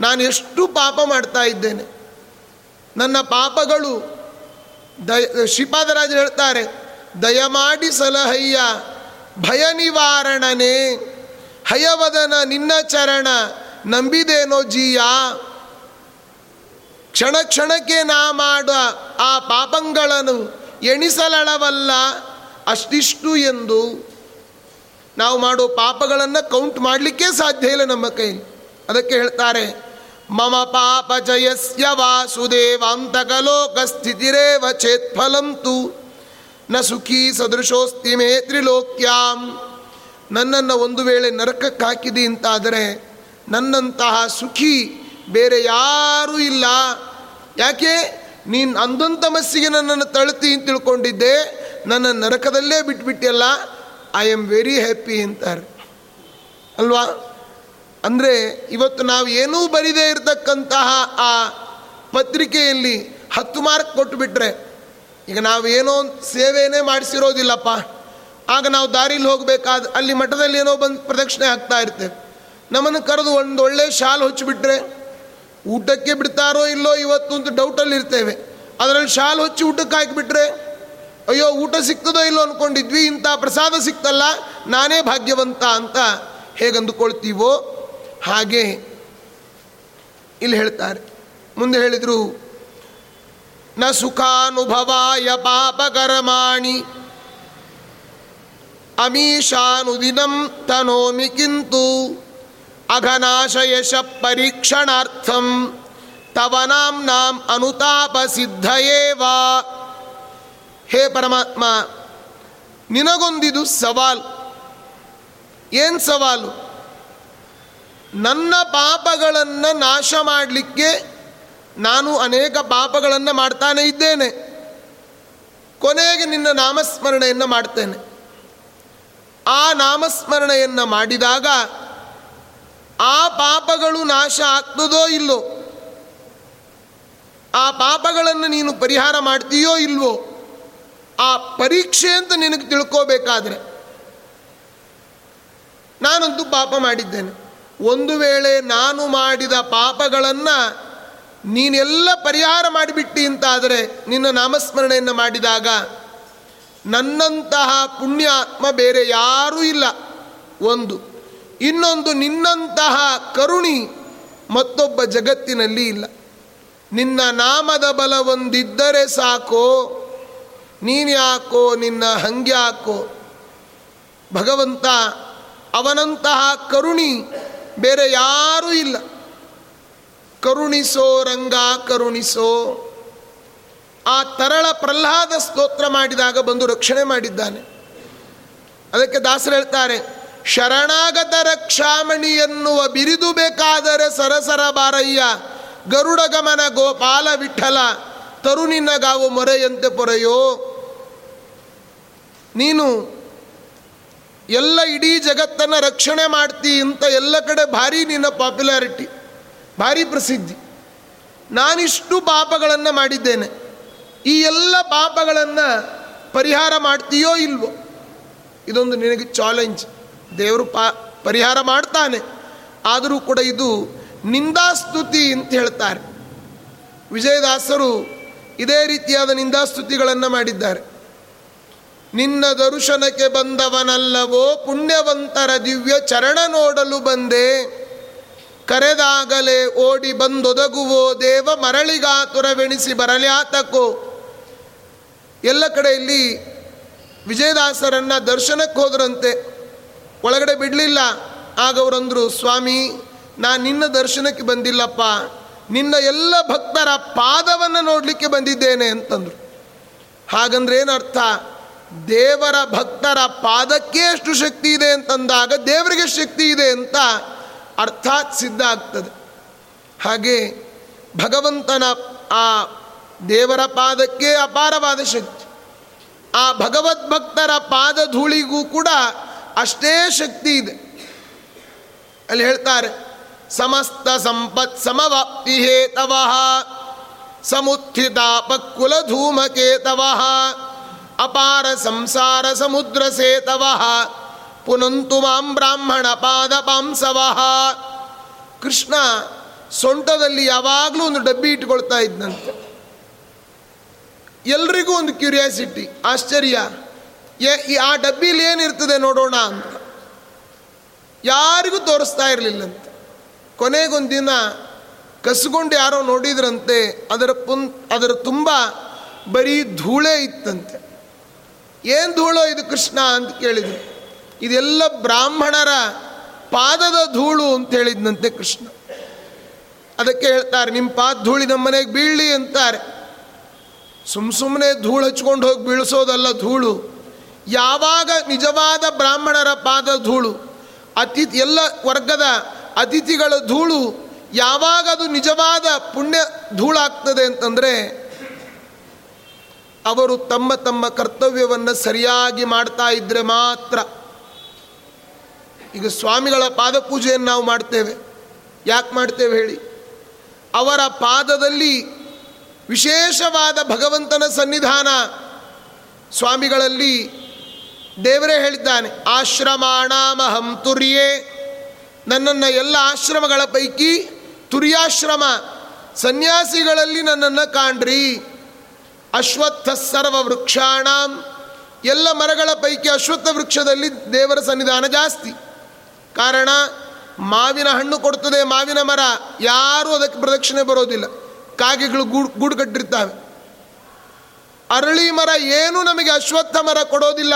ನಾನು ಎಷ್ಟು ಪಾಪ ಮಾಡ್ತಾ ಇದ್ದೇನೆ. ನನ್ನ ಪಾಪಗಳು, ದಯ, ಶ್ರೀಪಾದರಾಜರು ಹೇಳ್ತಾರೆ, ದಯಮಾಡಿ ಸಲಹಯ್ಯ, ಭಯ ನಿವಾರಣನೆ, ಹಯವದನ ನಿನ್ನ ಚರಣ, ನಂಬಿದೇನೋ ಜೀಯ. ಕ್ಷಣ ಕ್ಷಣಕ್ಕೆ ನಾ ಮಾಡ ಆ ಪಾಪಗಳನ್ನು ಎಣಿಸಲಳವಲ್ಲ, ಅಷ್ಟಿಷ್ಟು ಎಂದು ನಾವು ಮಾಡೋ ಪಾಪಗಳನ್ನು ಕೌಂಟ್ ಮಾಡಲಿಕ್ಕೆ ಸಾಧ್ಯ ಇಲ್ಲ ನಮ್ಮ ಕೈಲಿ ಅದಕ್ಕೆ ಹೇಳ್ತಾರೆ, ಮಮ ಪಾಪ ಜಯಸ್ಯ ವಾಸುದೇವಾಂತಕಲೋಕ ಸ್ಥಿತಿರೇವ ಚೇತ್ಫಲಂತು ನ ಸುಖಿ ಸದೃಶೋಸ್ತಿ ಮೇ ತ್ರಿಲೋಕ್ಯಾಂ. ನನ್ನನ್ನು ಒಂದು ವೇಳೆ ನರಕಕ್ಕೆ ಹಾಕಿದಿ ಅಂತಾದರೆ, ನನ್ನಂತಹ ಸುಖಿ ಬೇರೆ ಯಾರೂ ಇಲ್ಲ. ಯಾಕೆ? ನೀನು ಅಂದೊಂದು ತಮಸ್ಸಿಗೆ ನನ್ನನ್ನು ತಳ್ತಿ ಅಂತ ತಿಳ್ಕೊಂಡಿದ್ದೆ, ನನ್ನ ನರಕದಲ್ಲೇ ಬಿಟ್ಬಿಟ್ಟಿಯಲ್ಲ ಐ ಆಮ್ ವೆರಿ ಹ್ಯಾಪಿ ಅಂತಾರೆ. ಅಲ್ವಾ? ಅಂದರೆ ಇವತ್ತು ನಾವು ಏನೂ ಬರೀದೇ ಇರತಕ್ಕಂತಹ ಆ ಪತ್ರಿಕೆಯಲ್ಲಿ ಹತ್ತು ಮಾರ್ಕ್ ಕೊಟ್ಟುಬಿಟ್ರೆ ಈಗ ನಾವು ಏನೋ ಸೇವೆಯೇ ಮಾಡಿಸಿರೋದಿಲ್ಲಪ್ಪ. ಆಗ ನಾವು ದಾರಿಲಿ ಹೋಗಬೇಕಾದ, ಅಲ್ಲಿ ಮಠದಲ್ಲಿ ಏನೋ ಬಂದು ಪ್ರದಕ್ಷಿಣೆ ಆಗ್ತಾ ಇರ್ತೇವೆ. ನಮ್ಮನ್ನು ಕರೆದು ಒಂದು ಒಳ್ಳೆ ಶಾಲ್ ಹೊಚ್ಚಿಬಿಟ್ರೆ ಊಟಕ್ಕೆ ಬಿಡ್ತಾರೋ ಇಲ್ಲೋ ಇವತ್ತು ಅಂತ ಡೌಟಲ್ಲಿ ಇರ್ತೇವೆ. ಅದರಲ್ಲಿ ಶಾಲು ಹೊಚ್ಚಿ ಊಟಕ್ಕೆ ಹಾಕಿಬಿಟ್ರೆ, ಅಯ್ಯೋ, ಊಟ ಸಿಕ್ತದೋ ಇಲ್ಲೋ ಅಂದ್ಕೊಂಡಿದ್ವಿ ಇಂಥ ಪ್ರಸಾದ ಸಿಕ್ತಲ್ಲ, ನಾನೇ ಭಾಗ್ಯವಂತ ಅಂತ ಹೇಗೆ ಅಂದುಕೊಳ್ತೀವೋ ಹಾಗೆ ಇಲ್ಲಿ ಹೇಳ್ತಾರೆ. ಮುಂದೆ ಹೇಳಿದರು, ನ ಸುಖಾನುಭವಾಯ ಪಾಪಕರ್ಮಾಣಿ, ಅಮೀಶಾನುದಿನಂ ತನೋಮಿ ಕಿಂತು ಅಘನಾಶಯಶ ಪರೀಕ್ಷಣಾರ್ಥಂ ತವ ನಾಂ ಅನುತಾಪ ಸಿದ್ಧಯೇವಾ ಹೇ ಪರಮಾತ್ಮ ನಿನಗೊಂದಿದು ಸವಾಲು ಏನು ಸವಾಲು? ನನ್ನ ಪಾಪಗಳನ್ನು ನಾಶ ಮಾಡಲಿಕ್ಕೆ ನಾನು ಅನೇಕ ಪಾಪಗಳನ್ನು ಮಾಡ್ತಾನೆ ಇದ್ದೇನೆ. ಕೊನೆಗೆ ನಿನ್ನ ನಾಮಸ್ಮರಣೆಯನ್ನು ಮಾಡ್ತೇನೆ. ಆ ನಾಮಸ್ಮರಣೆಯನ್ನು ಮಾಡಿದಾಗ ಆ ಪಾಪಗಳು ನಾಶ ಆಗ್ತದೋ ಇಲ್ಲೋ? ಆ ಪಾಪಗಳನ್ನು ನೀನು ಪರಿಹಾರ ಮಾಡ್ತೀಯೋ ಇಲ್ವೋ? ಆ ಪರೀಕ್ಷೆ ಅಂತ ನಿನಗೆ ತಿಳ್ಕೋಬೇಕಾದ್ರೆ ನಾನಂತೂ ಪಾಪ ಮಾಡಿದ್ದೇನೆ. ಒಂದು ವೇಳೆ ನಾನು ಮಾಡಿದ ಪಾಪಗಳನ್ನು ನೀನೆಲ್ಲ ಪರಿಹಾರ ಮಾಡಿಬಿಟ್ಟಿ ಅಂತಾದರೆ ನಿನ್ನ ನಾಮಸ್ಮರಣೆಯನ್ನು ಮಾಡಿದಾಗ ನನ್ನಂತಹ ಪುಣ್ಯಾತ್ಮ ಬೇರೆ ಯಾರೂ ಇಲ್ಲ. ಒಂದು. ಇನ್ನೊಂದು ನಿನ್ನಂತಹ ಕರುಣಿ ಮತ್ತೊಬ್ಬ ಜಗತ್ತಿನಲ್ಲಿ ಇಲ್ಲ. ನಿನ್ನ ನಾಮದ ಬಲವೊಂದಿದ್ದರೆ ಸಾಕೋ ನೀನ್ಯಾಕೋ ನಿನ್ನ ಹಂಗ್ಯಾಕೋ ಭಗವಂತ ಅವನಂತಹ ಕರುಣಿ ಬೇರೆ ಯಾರೂ ಇಲ್ಲ. ಕರುಣಿಸೋ ರಂಗ, ಕರುಣಿಸೋ. ಆ ತರಳ ಪ್ರಹ್ಲಾದ ಸ್ತೋತ್ರ ಮಾಡಿದಾಗ ಬಂದು ರಕ್ಷಣೆ ಮಾಡಿದ್ದಾನೆ. ಅದಕ್ಕೆ ದಾಸರು ಶರಣಾಗತ ರಕ್ಷಾಮಣಿ ಎನ್ನುವ ಬಿರಿದು ಬೇಕಾದರೆ ಸರಸರ ಬಾರಯ್ಯ ಗರುಡಗಮನ ಗೋಪಾಲ ವಿಠಲ ತರುಣಿನಗಾವು ಮೊರೆಯಂತೆ ಪೊರೆಯೋ. ನೀನು ಎಲ್ಲ ಇಡೀ ಜಗತ್ತನ್ನು ರಕ್ಷಣೆ ಮಾಡ್ತಿ ಅಂತ ಎಲ್ಲ ಕಡೆ ಭಾರಿ ನಿನ್ನ ಪಾಪ್ಯುಲಾರಿಟಿ, ಭಾರಿ ಪ್ರಸಿದ್ಧಿ. ನಾನಿಷ್ಟು ಪಾಪಗಳನ್ನು ಮಾಡಿದ್ದೇನೆ. ಈ ಎಲ್ಲ ಪಾಪಗಳನ್ನು ಪರಿಹಾರ ಮಾಡ್ತೀಯೋ ಇಲ್ವೋ? ಇದೊಂದು ನಿನಗೆ ಚಾಲೆಂಜ್ ದೇವರು ಪಾ ಪರಿಹಾರ ಮಾಡ್ತಾನೆ. ಆದರೂ ಕೂಡ ಇದು ನಿಂದಾಸ್ತುತಿ ಅಂತ ಹೇಳ್ತಾರೆ. ವಿಜಯದಾಸರು ಇದೇ ರೀತಿಯಾದ ನಿಂದಾಸ್ತುತಿಗಳನ್ನು ಮಾಡಿದ್ದಾರೆ. ನಿನ್ನ ದರ್ಶನಕ್ಕೆ ಬಂದವನಲ್ಲವೋ ಪುಣ್ಯವಂತರ ದಿವ್ಯ ಚರಣ ನೋಡಲು ಬಂದೆ. ಕರೆದಾಗಲೇ ಓಡಿ ಬಂದೊದಗುವೋ ದೇವ ಮರಳಿಗಾತುರವೆಣಿಸಿ ಆತಕ್ಕೋ ಎಲ್ಲ ಕಡೆಯಲ್ಲಿ ವಿಜಯದಾಸರನ್ನ ದರ್ಶನಕ್ಕೆ ಹೋದ್ರಂತೆ. ಒಳಗಡೆ ಬಿಡಲಿಲ್ಲ. ಆಗ ಅವರಂದರು, ಸ್ವಾಮಿ, ನಾನು ನಿನ್ನ ದರ್ಶನಕ್ಕೆ ಬಂದಿಲ್ಲಪ್ಪ. ನಿನ್ನ ಎಲ್ಲ ಭಕ್ತರ ಪಾದವನ್ನು ನೋಡಲಿಕ್ಕೆ ಬಂದಿದ್ದೇನೆ ಅಂತಂದರು. ಹಾಗಂದ್ರೆ ಏನರ್ಥ? ದೇವರ ಭಕ್ತರ ಪಾದಕ್ಕೆ ಎಷ್ಟು ಶಕ್ತಿ ಇದೆ ಅಂತಂದಾಗ ದೇವರಿಗೆ ಶಕ್ತಿ ಇದೆ ಅಂತ ಅರ್ಥಾತ್ ಸಿದ್ಧ ಆಗ್ತದೆ. ಹಾಗೆ ಭಗವಂತನ ಆ ದೇವರ ಪಾದಕ್ಕೆ ಅಪಾರವಾದ ಶಕ್ತಿ. ಆ ಭಗವದ್ಭಕ್ತರ ಪಾದ ಧೂಳಿಗೂ ಕೂಡ ಅಷ್ಟೇ ಶಕ್ತಿ ಇದೆ. ಅಲ್ಲಿ ಹೇಳ್ತಾರೆ, ಸಮಸ್ತ ಸಂಪತ್ ಸಮವಾಪ್ತಿ ಹೇತವ ಸಮುತ್ಥಿತಾಪಕುಲ ಧೂಮಕೇತವ ಅಪಾರ ಸಂಸಾರ ಸಮುದ್ರ ಸೇತವ, ಪುನಂತು ಮಾಂ ಬ್ರಾಹ್ಮಣ ಪಾದ ಪಾಂಸವ ಕೃಷ್ಣ ಸೊಂಟದಲ್ಲಿ ಯಾವಾಗಲೂ ಒಂದು ಡಬ್ಬಿ ಇಟ್ಕೊಳ್ತಾ ಇದ್ದಂತೆ ಎಲ್ರಿಗೂ ಒಂದು ಕ್ಯೂರಿಯಾಸಿಟಿ, ಆಶ್ಚರ್ಯ. ಆ ಡಬ್ಬಿಲಿ ಏನಿರ್ತದೆ ನೋಡೋಣ ಅಂತ. ಯಾರಿಗೂ ತೋರಿಸ್ತಾ ಇರಲಿಲ್ಲಂತೆ ಕೊನೆಗೊಂದು ದಿನ ಕಸ್ಕೊಂಡು ಯಾರೋ ನೋಡಿದ್ರಂತೆ, ಅದರ ಪುನ್, ಅದರ ತುಂಬ ಬರೀ ಧೂಳೇ ಇತ್ತಂತೆ. ಏನು ಧೂಳೋ ಇದು ಕೃಷ್ಣ ಅಂತ ಕೇಳಿದ್ರು. ಇದೆಲ್ಲ ಬ್ರಾಹ್ಮಣರ ಪಾದದ ಧೂಳು ಅಂತ ಹೇಳಿದ್ನಂತೆ ಕೃಷ್ಣ. ಅದಕ್ಕೆ ಹೇಳ್ತಾರೆ ನಿಮ್ಮ ಪಾದ ಧೂಳಿ ನಮ್ಮ ಮನೆಗೆ ಬೀಳಲಿ ಅಂತಾರೆ. ಸುಮ್ಮ ಸುಮ್ಮನೆ ಧೂಳು ಹಚ್ಕೊಂಡು ಹೋಗಿ ಬೀಳಿಸೋದಲ್ಲ ಧೂಳು. ಯಾವಾಗ ನಿಜವಾದ ಬ್ರಾಹ್ಮಣರ ಪಾದ ಧೂಳು, ಅತಿಥಿ ಎಲ್ಲ ವರ್ಗದ ಅತಿಥಿಗಳ ಧೂಳು, ಯಾವಾಗ ಅದು ನಿಜವಾದ ಪುಣ್ಯ ಧೂಳಾಗ್ತದೆ ಅಂತಂದರೆ, ಅವರು ತಮ್ಮ ತಮ್ಮ ಕರ್ತವ್ಯವನ್ನು ಸರಿಯಾಗಿ ಮಾಡ್ತಾ ಇದ್ದರೆ ಮಾತ್ರ. ಈಗ ಸ್ವಾಮಿಗಳ ಪಾದ ಪೂಜೆಯನ್ನು ನಾವು ಮಾಡ್ತೇವೆ. ಯಾಕೆ ಮಾಡ್ತೇವೆ ಹೇಳಿ? ಅವರ ಪಾದದಲ್ಲಿ ವಿಶೇಷವಾದ ಭಗವಂತನ ಸನ್ನಿಧಾನ ಸ್ವಾಮಿಗಳಲ್ಲಿ ದೇವರೇ ಹೇಳಿದ್ದಾನೆ, ಆಶ್ರಮಾಣಾಮಹಂ ತುರ್ಯೇ. ನನ್ನನ್ನು ಎಲ್ಲ ಆಶ್ರಮಗಳ ಪೈಕಿ ತುರ್ಯಾಶ್ರಮ ಸನ್ಯಾಸಿಗಳಲ್ಲಿ ನನ್ನನ್ನು ಕಾಣ್ರಿ. ಅಶ್ವತ್ಥ ಸರ್ವ ವೃಕ್ಷಾಣಾಂ ಎಲ್ಲ ಮರಗಳ ಪೈಕಿ ಅಶ್ವತ್ಥ ವೃಕ್ಷದಲ್ಲಿ ದೇವರ ಸನ್ನಿಧಾನ ಜಾಸ್ತಿ. ಕಾರಣ, ಮಾವಿನ ಹಣ್ಣು ಕೊಡ್ತದೆ ಮಾವಿನ ಮರ, ಯಾರೂ ಅದಕ್ಕೆ ಪ್ರದಕ್ಷಿಣೆ ಬರೋದಿಲ್ಲ. ಕಾಗೆಗಳು ಗೂಡು, ಗೂಡುಗಟ್ಟಿರ್ತಾವೆ. ಅರಳಿ ಮರ ಏನೂ ನಮಗೆ ಅಶ್ವತ್ಥ ಮರ ಕೊಡೋದಿಲ್ಲ.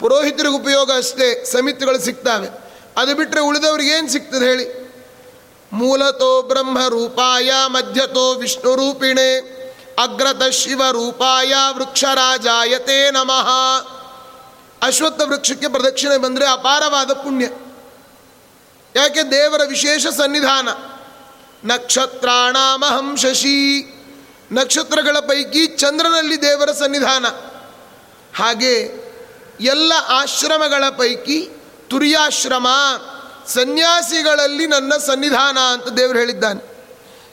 ಪುರೋಹಿತರಿಗೆ ಉಪಯೋಗ ಅಷ್ಟೇ, ಸಮಿತಿಗಳು ಸಿಗ್ತವೆ. ಅದು ಬಿಟ್ಟರೆ ಉಳಿದವ್ರಿಗೆ ಏನು ಸಿಗ್ತದೆ ಹೇಳಿ? ಮೂಲತೋ ಬ್ರಹ್ಮ ರೂಪಾಯ ಮಧ್ಯತೋ ವಿಷ್ಣು ರೂಪಿಣೆ ಅಗ್ರತ ಶಿವ ರೂಪಾಯ ವೃಕ್ಷರಾಜಾಯತೆ ನಮಃ. ಅಶ್ವತ್ಥ ವೃಕ್ಷಕ್ಕೆ ಪ್ರದಕ್ಷಿಣೆ ಬಂದರೆ ಅಪಾರವಾದ ಪುಣ್ಯ. ಯಾಕೆ? ದೇವರ ವಿಶೇಷ ಸನ್ನಿಧಾನ. ನಕ್ಷತ್ರಾಣಾಮಹಂ ಶಶಿ. ನಕ್ಷತ್ರಗಳ ಪೈಕಿ ಚಂದ್ರನಲ್ಲಿ ದೇವರ ಸನ್ನಿಧಾನ. ಹಾಗೆ ಎಲ್ಲ ಆಶ್ರಮಗಳ ಪೈಕಿ ತುರಿಯಾಶ್ರಮ, ಸನ್ಯಾಸಿಗಳಲ್ಲಿ ನನ್ನ ಸನ್ನಿಧಾನ ಅಂತ ದೇವರು ಹೇಳಿದ್ದಾನೆ.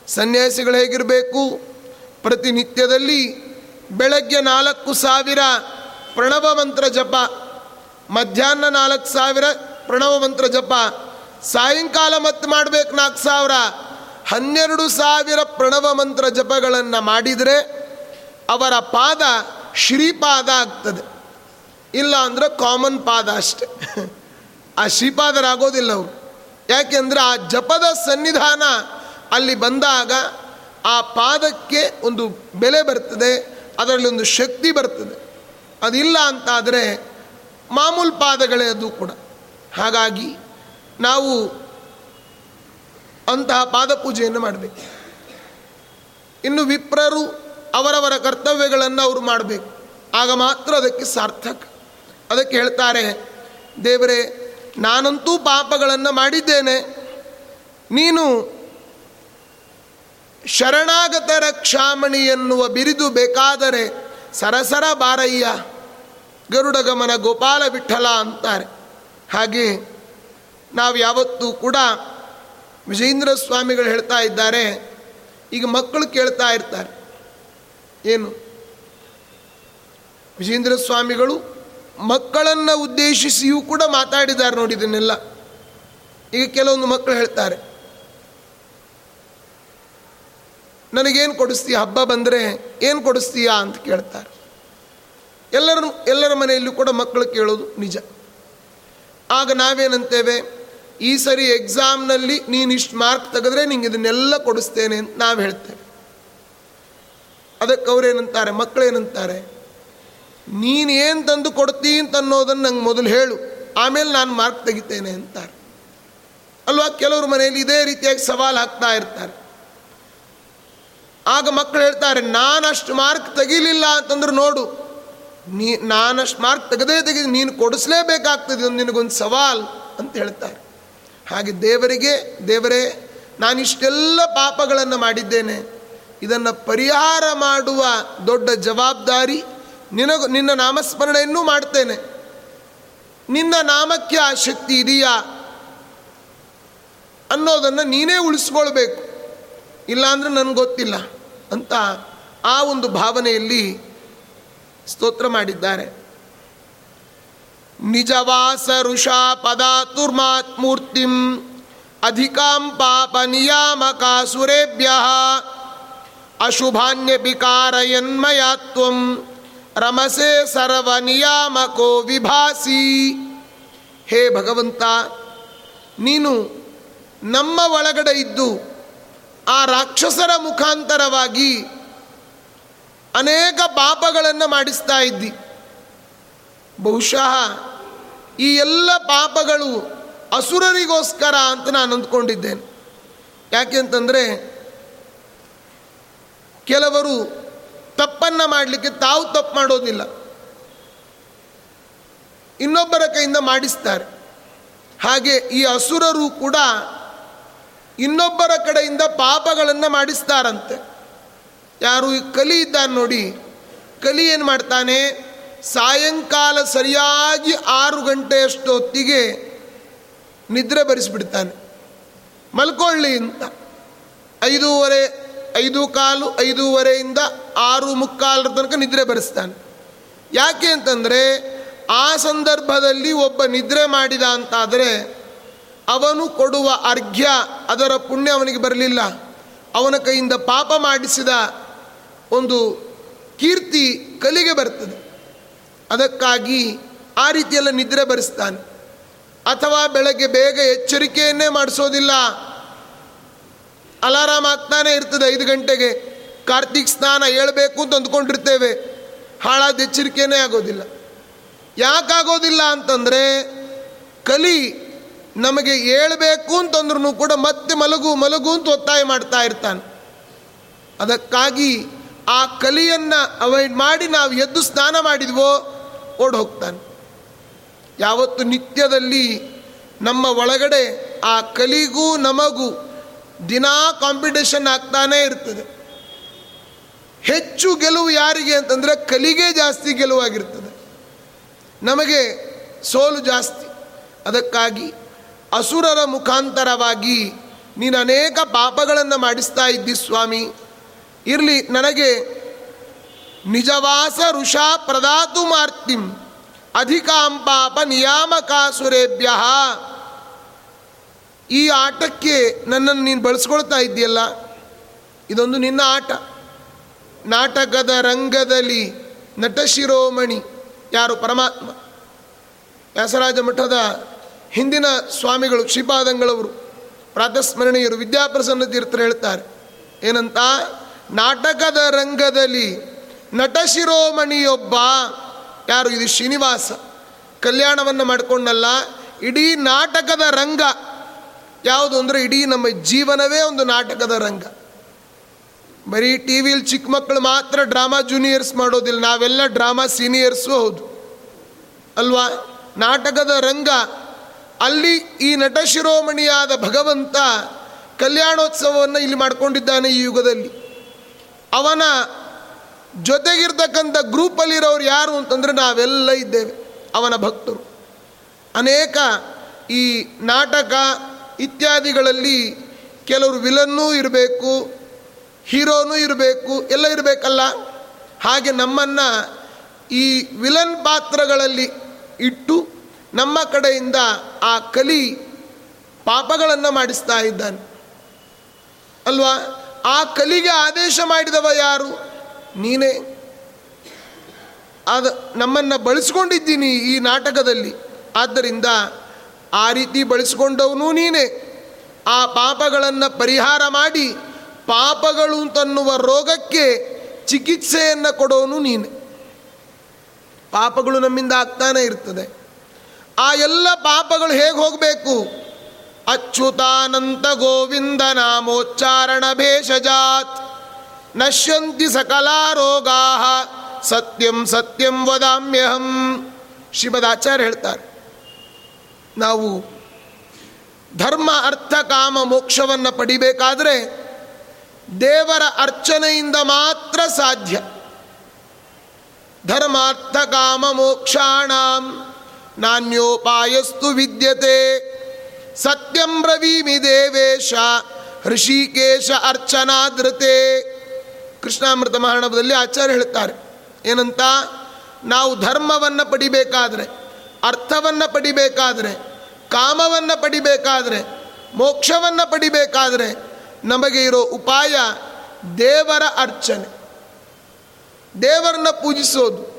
ಸನ್ಯಾಸಿಗಳು ಹೇಗಿರಬೇಕು? ಪ್ರತಿನಿತ್ಯದಲ್ಲಿ ಬೆಳಗ್ಗೆ ನಾಲ್ಕು ಸಾವಿರ ಪ್ರಣವ ಮಂತ್ರ ಜಪ, ಮಧ್ಯಾಹ್ನ ನಾಲ್ಕು ಸಾವಿರ ಪ್ರಣವ ಮಂತ್ರ ಜಪ, ಸಾಯಂಕಾಲ ಮತ್ತೆ ಮಾಡಬೇಕು ನಾಲ್ಕು ಸಾವಿರ. ಹನ್ನೆರಡು ಸಾವಿರ ಪ್ರಣವ ಮಂತ್ರ ಜಪಗಳನ್ನು ಮಾಡಿದರೆ ಅವರ ಪಾದ ಶ್ರೀಪಾದ ಆಗ್ತದೆ. ಇಲ್ಲ ಅಂದರೆ ಕಾಮನ್ ಪಾದ ಅಷ್ಟೆ. ಆ ಶ್ರೀಪಾದರಾಗೋದಿಲ್ಲ ಅವರು. ಯಾಕೆಂದರೆ ಆ ಜಪದ ಸನ್ನಿಧಾನ ಅಲ್ಲಿ ಬಂದಾಗ ಆ ಪಾದಕ್ಕೆ ಒಂದು ಬೆಲೆ ಬರ್ತದೆ, ಅದರಲ್ಲಿ ಒಂದು ಶಕ್ತಿ ಬರ್ತದೆ. ಅದಿಲ್ಲ ಅಂತಾದರೆ ಮಾಮೂಲು ಪಾದಗಳೇ ಅದು ಕೂಡ. ಹಾಗಾಗಿ ನಾವು ಅಂತಹ ಪಾದಪೂಜೆಯನ್ನು ಮಾಡಬೇಕು. ಇನ್ನು ವಿಪ್ರರು ಅವರವರ ಕರ್ತವ್ಯಗಳನ್ನು ಅವರು ಮಾಡಬೇಕು. ಆಗ ಮಾತ್ರ ಅದಕ್ಕೆ ಸಾರ್ಥಕ. ಅದಕ್ಕೆ ಹೇಳ್ತಾರೆ, ದೇವರೇ, ನಾನಂತೂ ಪಾಪಗಳನ್ನು ಮಾಡಿದ್ದೇನೆ. ನೀನು ಶರಣಾಗತರ ಕ್ಷಾಮಣಿ ಎನ್ನುವ ಬಿರಿದು ಬೇಕಾದರೆ ಸರಸರ ಬಾರಯ್ಯ ಗರುಡಗಮನ ಗೋಪಾಲ ವಿಠಲ ಅಂತಾರೆ. ಹಾಗೆ ನಾವು ಯಾವತ್ತೂ ಕೂಡ ವಿಜೇಂದ್ರ ಸ್ವಾಮಿಗಳು ಹೇಳ್ತಾ ಇದ್ದಾರೆ. ಈಗ ಮಕ್ಕಳು ಕೇಳ್ತಾ ಇರ್ತಾರೆ, ಏನು? ವಿಜೇಂದ್ರ ಸ್ವಾಮಿಗಳು ಮಕ್ಕಳನ್ನು ಉದ್ದೇಶಿಸಿಯೂ ಕೂಡ ಮಾತಾಡಿದ್ದಾರೆ ನೋಡಿ ಇದನ್ನೆಲ್ಲ. ಈಗ ಕೆಲವೊಂದು ಮಕ್ಕಳು ಹೇಳ್ತಾರೆ, ನನಗೇನು ಕೊಡಿಸ್ತೀಯ? ಹಬ್ಬ ಬಂದರೆ ಏನು ಕೊಡಿಸ್ತೀಯಾ? ಅಂತ ಕೇಳ್ತಾರೆ. ಎಲ್ಲರ ಎಲ್ಲರ ಮನೆಯಲ್ಲೂ ಕೂಡ ಮಕ್ಕಳು ಕೇಳೋದು ನಿಜ. ಆಗ ನಾವೇನಂತೇವೆ? ಈ ಸರಿ ಎಕ್ಸಾಮ್ನಲ್ಲಿ ನೀನು ಇಷ್ಟು ಮಾರ್ಕ್ ತೆಗೆದ್ರೆ ನಿಂಗೆ ಇದನ್ನೆಲ್ಲ ಕೊಡಿಸ್ತೇನೆ ಅಂತ ನಾವು ಹೇಳ್ತೇವೆ. ಅದಕ್ಕೆ ಅವ್ರೇನಂತಾರೆ ಮಕ್ಕಳೇನಂತಾರೆ ನೀನು ಏನು ತಂದು ಕೊಡ್ತೀನಿ ಅಂತ ಅನ್ನೋದನ್ನು ನಂಗೆ ಮೊದಲು ಹೇಳು. ಆಮೇಲೆ ನಾನು ಮಾರ್ಕ್ ತೆಗಿತೇನೆ ಅಂತಾರೆ. ಅಲ್ವಾ? ಕೆಲವರು ಮನೆಯಲ್ಲಿ ಇದೇ ರೀತಿಯಾಗಿ ಸವಾಲು ಹಾಕ್ತಾ ಇರ್ತಾರೆ. ಆಗ ಮಕ್ಕಳು ಹೇಳ್ತಾರೆ, ನಾನಷ್ಟು ಮಾರ್ಕ್ ತೆಗಿಲಿಲ್ಲ ಅಂತಂದ್ರೆ ನೋಡು. ನೀ, ನಾನಷ್ಟು ಮಾರ್ಕ್ ತೆಗೆದೇ ತೆಗೆದು ನೀನು ಕೊಡಿಸ್ಲೇಬೇಕಾಗ್ತದೆ ಒಂದು ನಿನಗೊಂದು ಸವಾಲ್ ಅಂತ ಹೇಳ್ತಾರೆ. ಹಾಗೆ ದೇವರಿಗೆ, ದೇವರೇ ನಾನಿಷ್ಟೆಲ್ಲ ಪಾಪಗಳನ್ನು ಮಾಡಿದ್ದೇನೆ. ಇದನ್ನು ಪರಿಹಾರ ಮಾಡುವ ದೊಡ್ಡ ಜವಾಬ್ದಾರಿ ನಿನಗ ನಿನ್ನ ನಾಮಸ್ಮರಣೆಯನ್ನು ಮಾಡ್ತೇನೆ. ನಿನ್ನ ನಾಮಕ್ಕೆ ಆ ಶಕ್ತಿ ಇದೆಯಾ? ಅನ್ನೋದನ್ನು ನೀನೇ ಉಳಿಸ್ಕೊಳ್ಬೇಕು. ಇಲ್ಲಾಂದ್ರೆ ನನಗೆ ಗೊತ್ತಿಲ್ಲ ಅಂತ ಆ ಒಂದು ಭಾವನೆಯಲ್ಲಿ ಸ್ತೋತ್ರ ಮಾಡಿದ್ದಾರೆ. ನಿಜವಾಸ ಋಷಾ ಪದಾತುರ್ಮಾತ್ ಮೂರ್ತಿಂ ಅಧಿಕಾಂ ಪಾಪ ನಿಯಾಮಕಾಸುರೇಭ್ಯ ಅಶುಭಾನ್ಯಪಿಕಾರಯನ್ಮಯಾತ್ವಂ ರಮಸೆ ಸರ್ವ ನಿಯಾಮಕೋ ವಿಭಾಸಿ. ಹೇ ಭಗವಂತ, ನೀನು ನಮ್ಮ ಒಳಗಡೆ ಇದ್ದು ಆ ರಾಕ್ಷಸರ ಮುಖಾಂತರವಾಗಿ ಅನೇಕ ಪಾಪಗಳನ್ನು ಮಾಡಿಸ್ತಾ ಇದ್ದಿ. ಬಹುಶಃ ಈ ಎಲ್ಲ ಪಾಪಗಳು ಅಸುರರಿಗೋಸ್ಕರ ಅಂತ ನಾನು ಅಂದ್ಕೊಂಡಿದ್ದೇನೆ. ಯಾಕೆ ಅಂತಂದರೆ ಕೆಲವರು ತಪ್ಪನ್ನು ಮಾಡಲಿಕ್ಕೆ ತಾವು ತಪ್ಪು ಮಾಡೋದಿಲ್ಲ. ಇನ್ನೊಬ್ಬರ ಕೈಯಿಂದ ಮಾಡಿಸ್ತಾರೆ. ಹಾಗೆ ಈ ಅಸುರರು ಕೂಡ ಇನ್ನೊಬ್ಬರ ಕಡೆಯಿಂದ ಪಾಪಗಳನ್ನು ಮಾಡಿಸ್ತಾರಂತೆ. ಯಾರು ಈ ಕಲಿ ಇದ್ದಾನೆ ನೋಡಿ, ಕಲಿ ಏನು ಮಾಡ್ತಾನೆ? ಸಾಯಂಕಾಲ ಸರಿಯಾಗಿ ಆರು ಗಂಟೆಯಷ್ಟು ಹೊತ್ತಿಗೆ ನಿದ್ರೆ ಬರಿಸಿಬಿಡ್ತಾನೆ. ಮಲ್ಕೊಳ್ಳಿ ಅಂತ. ಐದೂವರೆ ಐದು ಕಾಲು ಐದೂವರೆಯಿಂದ ಆರು ಮುಕ್ಕಾಲರ ತನಕ ನಿದ್ರೆ ಬರೆಸ್ತಾನೆ. ಯಾಕೆ ಅಂತಂದರೆ ಆ ಸಂದರ್ಭದಲ್ಲಿ ಒಬ್ಬ ನಿದ್ರೆ ಮಾಡಿದ ಅಂತಾದರೆ ಅವನು ಕೊಡುವ ಅರ್ಘ್ಯ ಅದರ ಪುಣ್ಯ ಅವನಿಗೆ ಬರಲಿಲ್ಲ. ಅವನ ಕೈಯಿಂದ ಪಾಪ ಮಾಡಿಸಿದ ಒಂದು ಕೀರ್ತಿ ಕಲಿಗೆ ಬರ್ತದೆ. ಅದಕ್ಕಾಗಿ ಆ ರೀತಿಯೆಲ್ಲ ನಿದ್ರೆ ಬರೆಸ್ತಾನೆ. ಅಥವಾ ಬೆಳಗ್ಗೆ ಬೇಗ ಎಚ್ಚರಿಕೆಯನ್ನೇ ಮಾಡಿಸೋದಿಲ್ಲ. ಅಲಾರಾಮ್ ಆಗ್ತಾನೆ ಇರ್ತದೆ ಐದು ಗಂಟೆಗೆ. ಕಾರ್ತಿಕ್ ಸ್ನಾನ ಹೇಳಬೇಕು ಅಂತ ಅಂದ್ಕೊಂಡಿರ್ತೇವೆ. ಹಾಳಾದ ಎಚ್ಚರಿಕೆನೇ ಆಗೋದಿಲ್ಲ. ಯಾಕಾಗೋದಿಲ್ಲ ಅಂತಂದರೆ, ಕಲಿ ನಮಗೆ ಹೇಳಬೇಕು ಅಂತಂದ್ರೂ ಕೂಡ ಮತ್ತೆ ಮಲಗು ಮಲಗು ಅಂತ ಒತ್ತಾಯ ಮಾಡ್ತಾ ಇರ್ತಾನೆ. ಅದಕ್ಕಾಗಿ ಆ ಕಲಿಯನ್ನು ಅವಾಯ್ಡ್ ಮಾಡಿ ನಾವು ಎದ್ದು ಸ್ನಾನ ಮಾಡಿದ್ವೋ, ಓಡಿ ಹೋಗ್ತಾನೆ. ಯಾವತ್ತು ನಿತ್ಯದಲ್ಲಿ ನಮ್ಮ ಒಳಗಡೆ ಆ ಕಲಿಗೂ ನಮಗೂ ದಿನಾ ಕಾಂಪಿಟೇಷನ್ ಆಗ್ತಾನೇ ಇರ್ತದೆ. ಹೆಚ್ಚು ಗೆಲುವು ಯಾರಿಗೆ ಅಂತಂದರೆ ಕಲಿಗೆ ಜಾಸ್ತಿ ಗೆಲುವಾಗಿರ್ತದೆ. ನಮಗೆ ಸೋಲು ಜಾಸ್ತಿ. ಅದಕ್ಕಾಗಿ ಅಸುರರ ಮುಖಾಂತರವಾಗಿ ನೀನು ಅನೇಕ ಪಾಪಗಳನ್ನು ಮಾಡಿಸ್ತಾ ಇದ್ದಿ ಸ್ವಾಮಿ. ಇರಲಿ, ನನಗೆ ನಿಜವಾಸ ಋಷಾ ಪ್ರದಾತು ಮಾರ್ತಿಂ ಅಧಿಕಾಂ ಪಾಪ ನಿಯಾಮಕಾಸುರೇಭ್ಯ. ಈ ಆಟಕ್ಕೆ ನನ್ನನ್ನು ನೀನು ಬಳಸ್ಕೊಳ್ತಾ ಇದ್ದೀಯಲ್ಲ? ಇದೊಂದು ನಿನ್ನ ಆಟ. ನಾಟಕದ ರಂಗದಲ್ಲಿ ನಟಶಿರೋಮಣಿ ಯಾರು? ಪರಮಾತ್ಮ. ವ್ಯಾಸರಾಜ ಮಠದ ಹಿಂದಿನ ಸ್ವಾಮಿಗಳು ಶ್ರೀಪಾದಂಗಳವರು, ಪ್ರಾತಸ್ಮರಣೀಯರು, ವಿದ್ಯಾಪ್ರಸನ್ನ ತೀರ್ಥರು ಹೇಳ್ತಾರೆ, ಏನಂತ? ನಾಟಕದ ರಂಗದಲ್ಲಿ ನಟಶಿರೋಮಣಿಯೊಬ್ಬ ಯಾರು? ಇದು ಶ್ರೀನಿವಾಸ. ಕಲ್ಯಾಣವನ್ನು ಮಾಡಿಕೊಂಡಲ್ಲ, ಇಡೀ ನಾಟಕದ ರಂಗ. ಯಾವುದು ಅಂದರೆ ಇಡೀ ನಮ್ಮ ಜೀವನವೇ ಒಂದು ನಾಟಕದ ರಂಗ. ಬರೀ ಟಿ ವಿಲಿ ಚಿಕ್ಕ ಮಕ್ಕಳು ಮಾತ್ರ ಡ್ರಾಮಾ ಜೂನಿಯರ್ಸ್ ಮಾಡೋದಿಲ್ಲ, ನಾವೆಲ್ಲ ಡ್ರಾಮಾ ಸೀನಿಯರ್ಸು ಹೌದು. ಅಲ್ವಾ? ನಾಟಕದ ರಂಗ. ಅಲ್ಲಿ ಈ ನಟ ಶಿರೋಮಣಿಯಾದ ಭಗವಂತ ಕಲ್ಯಾಣೋತ್ಸವವನ್ನು ಇಲ್ಲಿ ಮಾಡ್ಕೊಂಡಿದ್ದಾನೆ ಈ ಯುಗದಲ್ಲಿ. ಅವನ ಜೊತೆಗಿರ್ತಕ್ಕಂಥ ಗ್ರೂಪಲ್ಲಿರೋರು ಯಾರು ಅಂತಂದರೆ ನಾವೆಲ್ಲ ಇದ್ದೇವೆ, ಅವನ ಭಕ್ತರು. ಅನೇಕ ಈ ನಾಟಕ ಇತ್ಯಾದಿಗಳಲ್ಲಿ ಕೆಲವರು ವಿಲನ್ನೂ ಇರಬೇಕು, ಹೀರೋನೂ ಇರಬೇಕು, ಎಲ್ಲ ಇರಬೇಕಲ್ಲ? ಹಾಗೆ ನಮ್ಮನ್ನು ಈ ವಿಲನ್ ಪಾತ್ರಗಳಲ್ಲಿ ಇಟ್ಟು ನಮ್ಮ ಕಡೆಯಿಂದ ಆ ಕಲಿ ಪಾಪಗಳನ್ನು ಮಾಡಿಸ್ತಾ ಇದ್ದಾನೆ. ಅಲ್ವಾ? ಆ ಕಲಿಗೆ ಆದೇಶ ಮಾಡಿದವ ಯಾರು? ನೀನೇ. ಅದು ನಮ್ಮನ್ನು ಬಳಸ್ಕೊಂಡಿದ್ದೀನಿ ಈ ನಾಟಕದಲ್ಲಿ. ಆದ್ದರಿಂದ ಆ ರೀತಿ ಬಳಸ್ಕೊಂಡವನು ನೀನೇ. ಆ ಪಾಪಗಳನ್ನು ಪರಿಹಾರ ಮಾಡಿ ಪಾಪಗಳು ಅಂತನ್ನುವ ರೋಗಕ್ಕೆ ಚಿಕಿತ್ಸೆಯನ್ನು ಕೊಡೋನು ನೀನೆ. ಪಾಪಗಳು ನಮ್ಮಿಂದ ಆಗ್ತಾನೆ ಇರ್ತದೆ. ಆ ಎಲ್ಲ ಪಾಪಗಳು ಹೇಗೆ ಹೋಗಬೇಕು? ಅಚ್ಯುತಾನಂತ ಗೋವಿಂದ ನಾಮೋಚ್ಚಾರಣ ಭೇಷಜಾತ್. ನಶ್ಯಂತಿ ಸಕಲಾ ರೋಗಾ, ಸತ್ಯಂ ಸತ್ಯಂ ವದಾಮ್ಯಹಂ. ಶ್ರೀಮದಾಚಾರ್ಯ ಹೇಳ್ತಾರೆ. ನಾವು ಧರ್ಮ, ಅರ್ಥ, ಕಾಮ, ಮೋಕ್ಷವನ್ನು ಪಡಿಬೇಕಾದರೆ ದೇವರ ಅರ್ಚನೆಯಿಂದ ಮಾತ್ರ ಸಾಧ್ಯ. ಧರ್ಮಾರ್ಥ ಕಾಮ, ಮೋಕ್ಷಾಣ ನಾಣ್ಯೋಪಾಯಸ್ತು ವಿದ್ಯತೆ. ಸತ್ಯಂ ಬ್ರವೀಮಿ ದೇವೇಶ ಹೃಷಿಕೇಶ ಅರ್ಚನಾದೃತೆ. ಕೃಷ್ಣಾಮೃತ ಮಹಾಣವದಲ್ಲಿ ಆಚಾರ್ಯ ಹೇಳ್ತಾರೆ, ಏನಂತ? ನಾವು ಧರ್ಮವನ್ನು ಪಡಿಬೇಕಾದರೆ, ಅರ್ಥವನ್ನು ಪಡಿಬೇಕಾದ್ರೆ ಕಾಮವನ್ನು ಪಡಿಬೇಕಾದರೆ, ಮೋಕ್ಷವನ್ನು ಪಡಿಬೇಕಾದರೆ ನಮಗೆ ಇರೋ ಉಪಾಯ ದೇವರ ಅರ್ಚನೆ. ದೇವರನ್ನ ಪೂಜಿಸೋದು,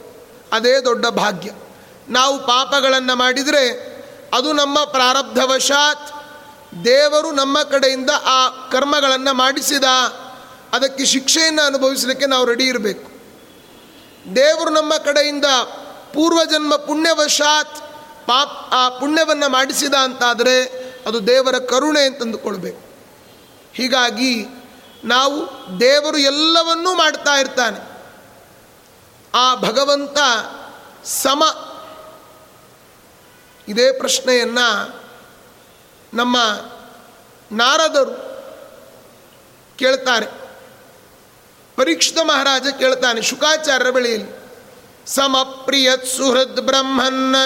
ಅದೇ ದೊಡ್ಡ ಭಾಗ್ಯ. ನಾವು ಪಾಪಗಳನ್ನು ಮಾಡಿದರೆ ಅದು ನಮ್ಮ ಪ್ರಾರಬ್ಧವಶಾತ್ ದೇವರು ನಮ್ಮ ಕಡೆಯಿಂದ ಆ ಕರ್ಮಗಳನ್ನು ಮಾಡಿಸಿದ ಅದಕ್ಕೆ ಶಿಕ್ಷೆಯನ್ನು ಅನುಭವಿಸಲಿಕ್ಕೆ ನಾವು ರೆಡಿ ಇರಬೇಕು. ದೇವರು ನಮ್ಮ ಕಡೆಯಿಂದ ಪೂರ್ವಜನ್ಮ ಪುಣ್ಯವಶಾತ್ ಪಾಪ್ ಆ ಪುಣ್ಯವನ್ನು ಮಾಡಿಸಿದ ಅಂತಾದರೆ ಅದು ದೇವರ ಕರುಣೆ ಅಂತಂದುಕೊಳ್ಬೇಕು ಹೀಗಾಗಿ ನಾವು ದೇವರು ಎಲ್ಲವನ್ನೂ ಮಾಡ್ತಾ ಇರ್ತಾನೆ. ಆ ಭಗವಂತ ಸಮ ಇದೇ ಪ್ರಶ್ನೆಯನ್ನು ನಮ್ಮ ನಾರದರು ಕೇಳ್ತಾರೆ. ಪರೀಕ್ಷಿತ ಮಹಾರಾಜ ಕೇಳ್ತಾನೆ ಶುಕಾಚಾರ್ಯರ ಬಳಿಯಲ್ಲಿ, ಸಮಪ್ರಿಯತ್ ಸುಹೃದ್ ಬ್ರಹ್ಮನ್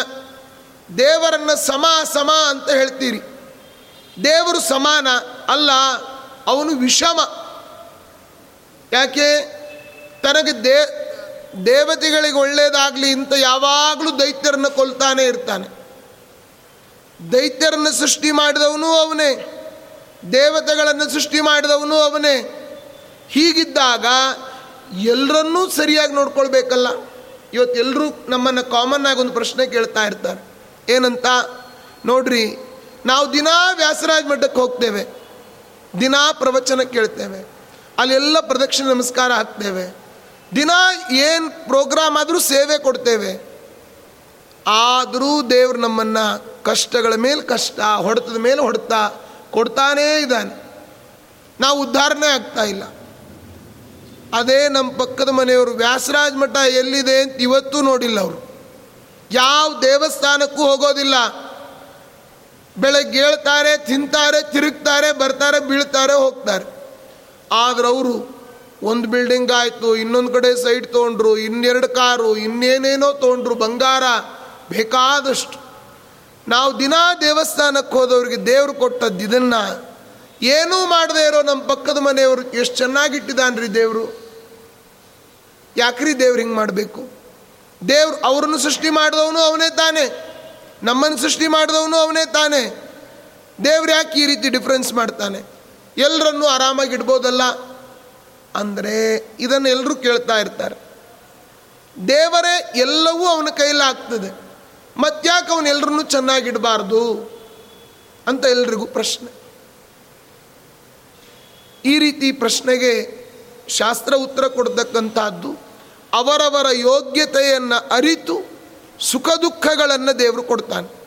ದೇವರನ್ನ ಸಮ ಸಮ ಅಂತ ಹೇಳ್ತೀರಿ. ದೇವರು ಸಮಾನ ಅಲ್ಲ, ಅವನು ವಿಷಮ. ಯಾಕೆ? ತನಗೆ ದೇ, ದೇವತೆಗಳಿಗೆ ಒಳ್ಳೆಯದಾಗಲಿ ಅಂತ ಯಾವಾಗಲೂ ದೈತ್ಯರನ್ನು ಕೊಲ್ತಾನೆ ಇರ್ತಾನೆ. ದೈತ್ಯರನ್ನು ಸೃಷ್ಟಿ ಮಾಡಿದವನು ಅವನೇ. ದೇವತೆಗಳನ್ನು ಸೃಷ್ಟಿ ಮಾಡಿದವನು ಅವನೇ. ಹೀಗಿದ್ದಾಗ ಎಲ್ಲರನ್ನೂ ಸರಿಯಾಗಿ ನೋಡ್ಕೊಳ್ಬೇಕಲ್ಲ. ಇವತ್ತು ಎಲ್ಲರೂ ನಮ್ಮನ್ನು ಕಾಮನ್ ಆಗಿ ಒಂದು ಪ್ರಶ್ನೆ ಕೇಳ್ತಾ ಇರ್ತಾರೆ. ಏನಂತ? ನೋಡ್ರಿ, ನಾವು ದಿನಾ ವ್ಯಾಸರಾಜ ಮಠಕ್ಕೆ ಹೋಗ್ತೇವೆ. ದಿನಾ ಪ್ರವಚನ ಕೇಳ್ತೇವೆ. ಅಲ್ಲೆಲ್ಲ ಪ್ರದಕ್ಷಿಣೆ ನಮಸ್ಕಾರ ಹಾಕ್ತೇವೆ. ದಿನ ಏನು ಪ್ರೋಗ್ರಾಮ್ ಆದರೂ ಸೇವೆ ಕೊಡ್ತೇವೆ. ಆದರೂ ದೇವರು ನಮ್ಮನ್ನು ಕಷ್ಟಗಳ ಮೇಲೆ ಕಷ್ಟ, ಹೊಡೆತದ ಮೇಲೆ ಹೊಡೆತ ಕೊಡ್ತಾನೇ ಇದ್ದಾನೆ. ನಾವು ಉದ್ಧಾರಣೆ ಆಗ್ತಾ ಇಲ್ಲ. ಅದೇ ನಮ್ಮ ಪಕ್ಕದ ಮನೆಯವರು, ವ್ಯಾಸರಾಜ ಮಠ ಎಲ್ಲಿದೆ ಅಂತ ಇವತ್ತೂ ನೋಡಿಲ್ಲ ಅವರು. ಯಾವ ದೇವಸ್ಥಾನಕ್ಕೂ ಹೋಗೋದಿಲ್ಲ. ಬೆಳಗ್ಗೆ ಹೇಳ್ತಾರೆ ತಿಂತಾರೆ, ತಿರುಗ್ತಾರೆ, ಬರ್ತಾರೆ, ಬೀಳ್ತಾರೆ, ಹೋಗ್ತಾರೆ. ಆದ್ರೆ ಅವರು ಒಂದು ಬಿಲ್ಡಿಂಗ್ ಆಯಿತು, ಇನ್ನೊಂದು ಕಡೆ ಸೈಟ್ ತೊಗೊಂಡ್ರು, ಇನ್ನೆರಡು ಕಾರು, ಇನ್ನೇನೇನೋ ತೊಗೊಂಡ್ರು, ಬಂಗಾರ, ಬೇಕಾದಷ್ಟು. ನಾವು ದಿನಾ ದೇವಸ್ಥಾನಕ್ಕೆ ಹೋದವ್ರಿಗೆ ದೇವರು ಕೊಟ್ಟದ್ದು ಇದನ್ನು. ಏನೂ ಮಾಡದೇ ಇರೋ ನಮ್ಮ ಪಕ್ಕದ ಮನೆಯವರು ಎಷ್ಟು ಚೆನ್ನಾಗಿಟ್ಟಿದ್ದಾನ್ರಿ ದೇವರು. ಯಾಕ್ರಿ ದೇವ್ರು ಹಿಂಗೆ ಮಾಡಬೇಕು? ದೇವ್ರು ಅವ್ರನ್ನು ಸೃಷ್ಟಿ ಮಾಡಿದವನು ಅವನೇ ತಾನೇ. ನಮ್ಮನ್ನು ಸೃಷ್ಟಿ ಮಾಡಿದವನು ಅವನೇ ತಾನೆ. ದೇವ್ರು ಯಾಕೆ ಈ ರೀತಿ ಡಿಫ್ರೆನ್ಸ್ ಮಾಡ್ತಾನೆ? ಎಲ್ಲರನ್ನೂ ಆರಾಮಾಗಿ ಇಡ್ಬೋದಲ್ಲ? ಅಂದರೆ ಇದನ್ನು ಎಲ್ಲರೂ ಕೇಳ್ತಾ ಇರ್ತಾರೆ. ದೇವರೇ ಎಲ್ಲವೂ ಅವನ ಕೈಲಾಗ್ತದೆ ಮತ್ತ್ಯಾಕೆ ಅವನು ಎಲ್ಲರನ್ನೂ ಚೆನ್ನಾಗಿಡಬಾರ್ದು ಅಂತ ಎಲ್ರಿಗೂ ಪ್ರಶ್ನೆ. ಈ ರೀತಿ ಪ್ರಶ್ನೆಗೆ ಶಾಸ್ತ್ರ ಉತ್ತರ ಕೊಡ್ತಕ್ಕಂಥದ್ದು ಅವರವರ ಯೋಗ್ಯತೆಯನ್ನು ಅರಿತು ಸುಖ ದುಃಖಗಳನ್ನು ದೇವರು ಕೊಡ್ತಾನೆ.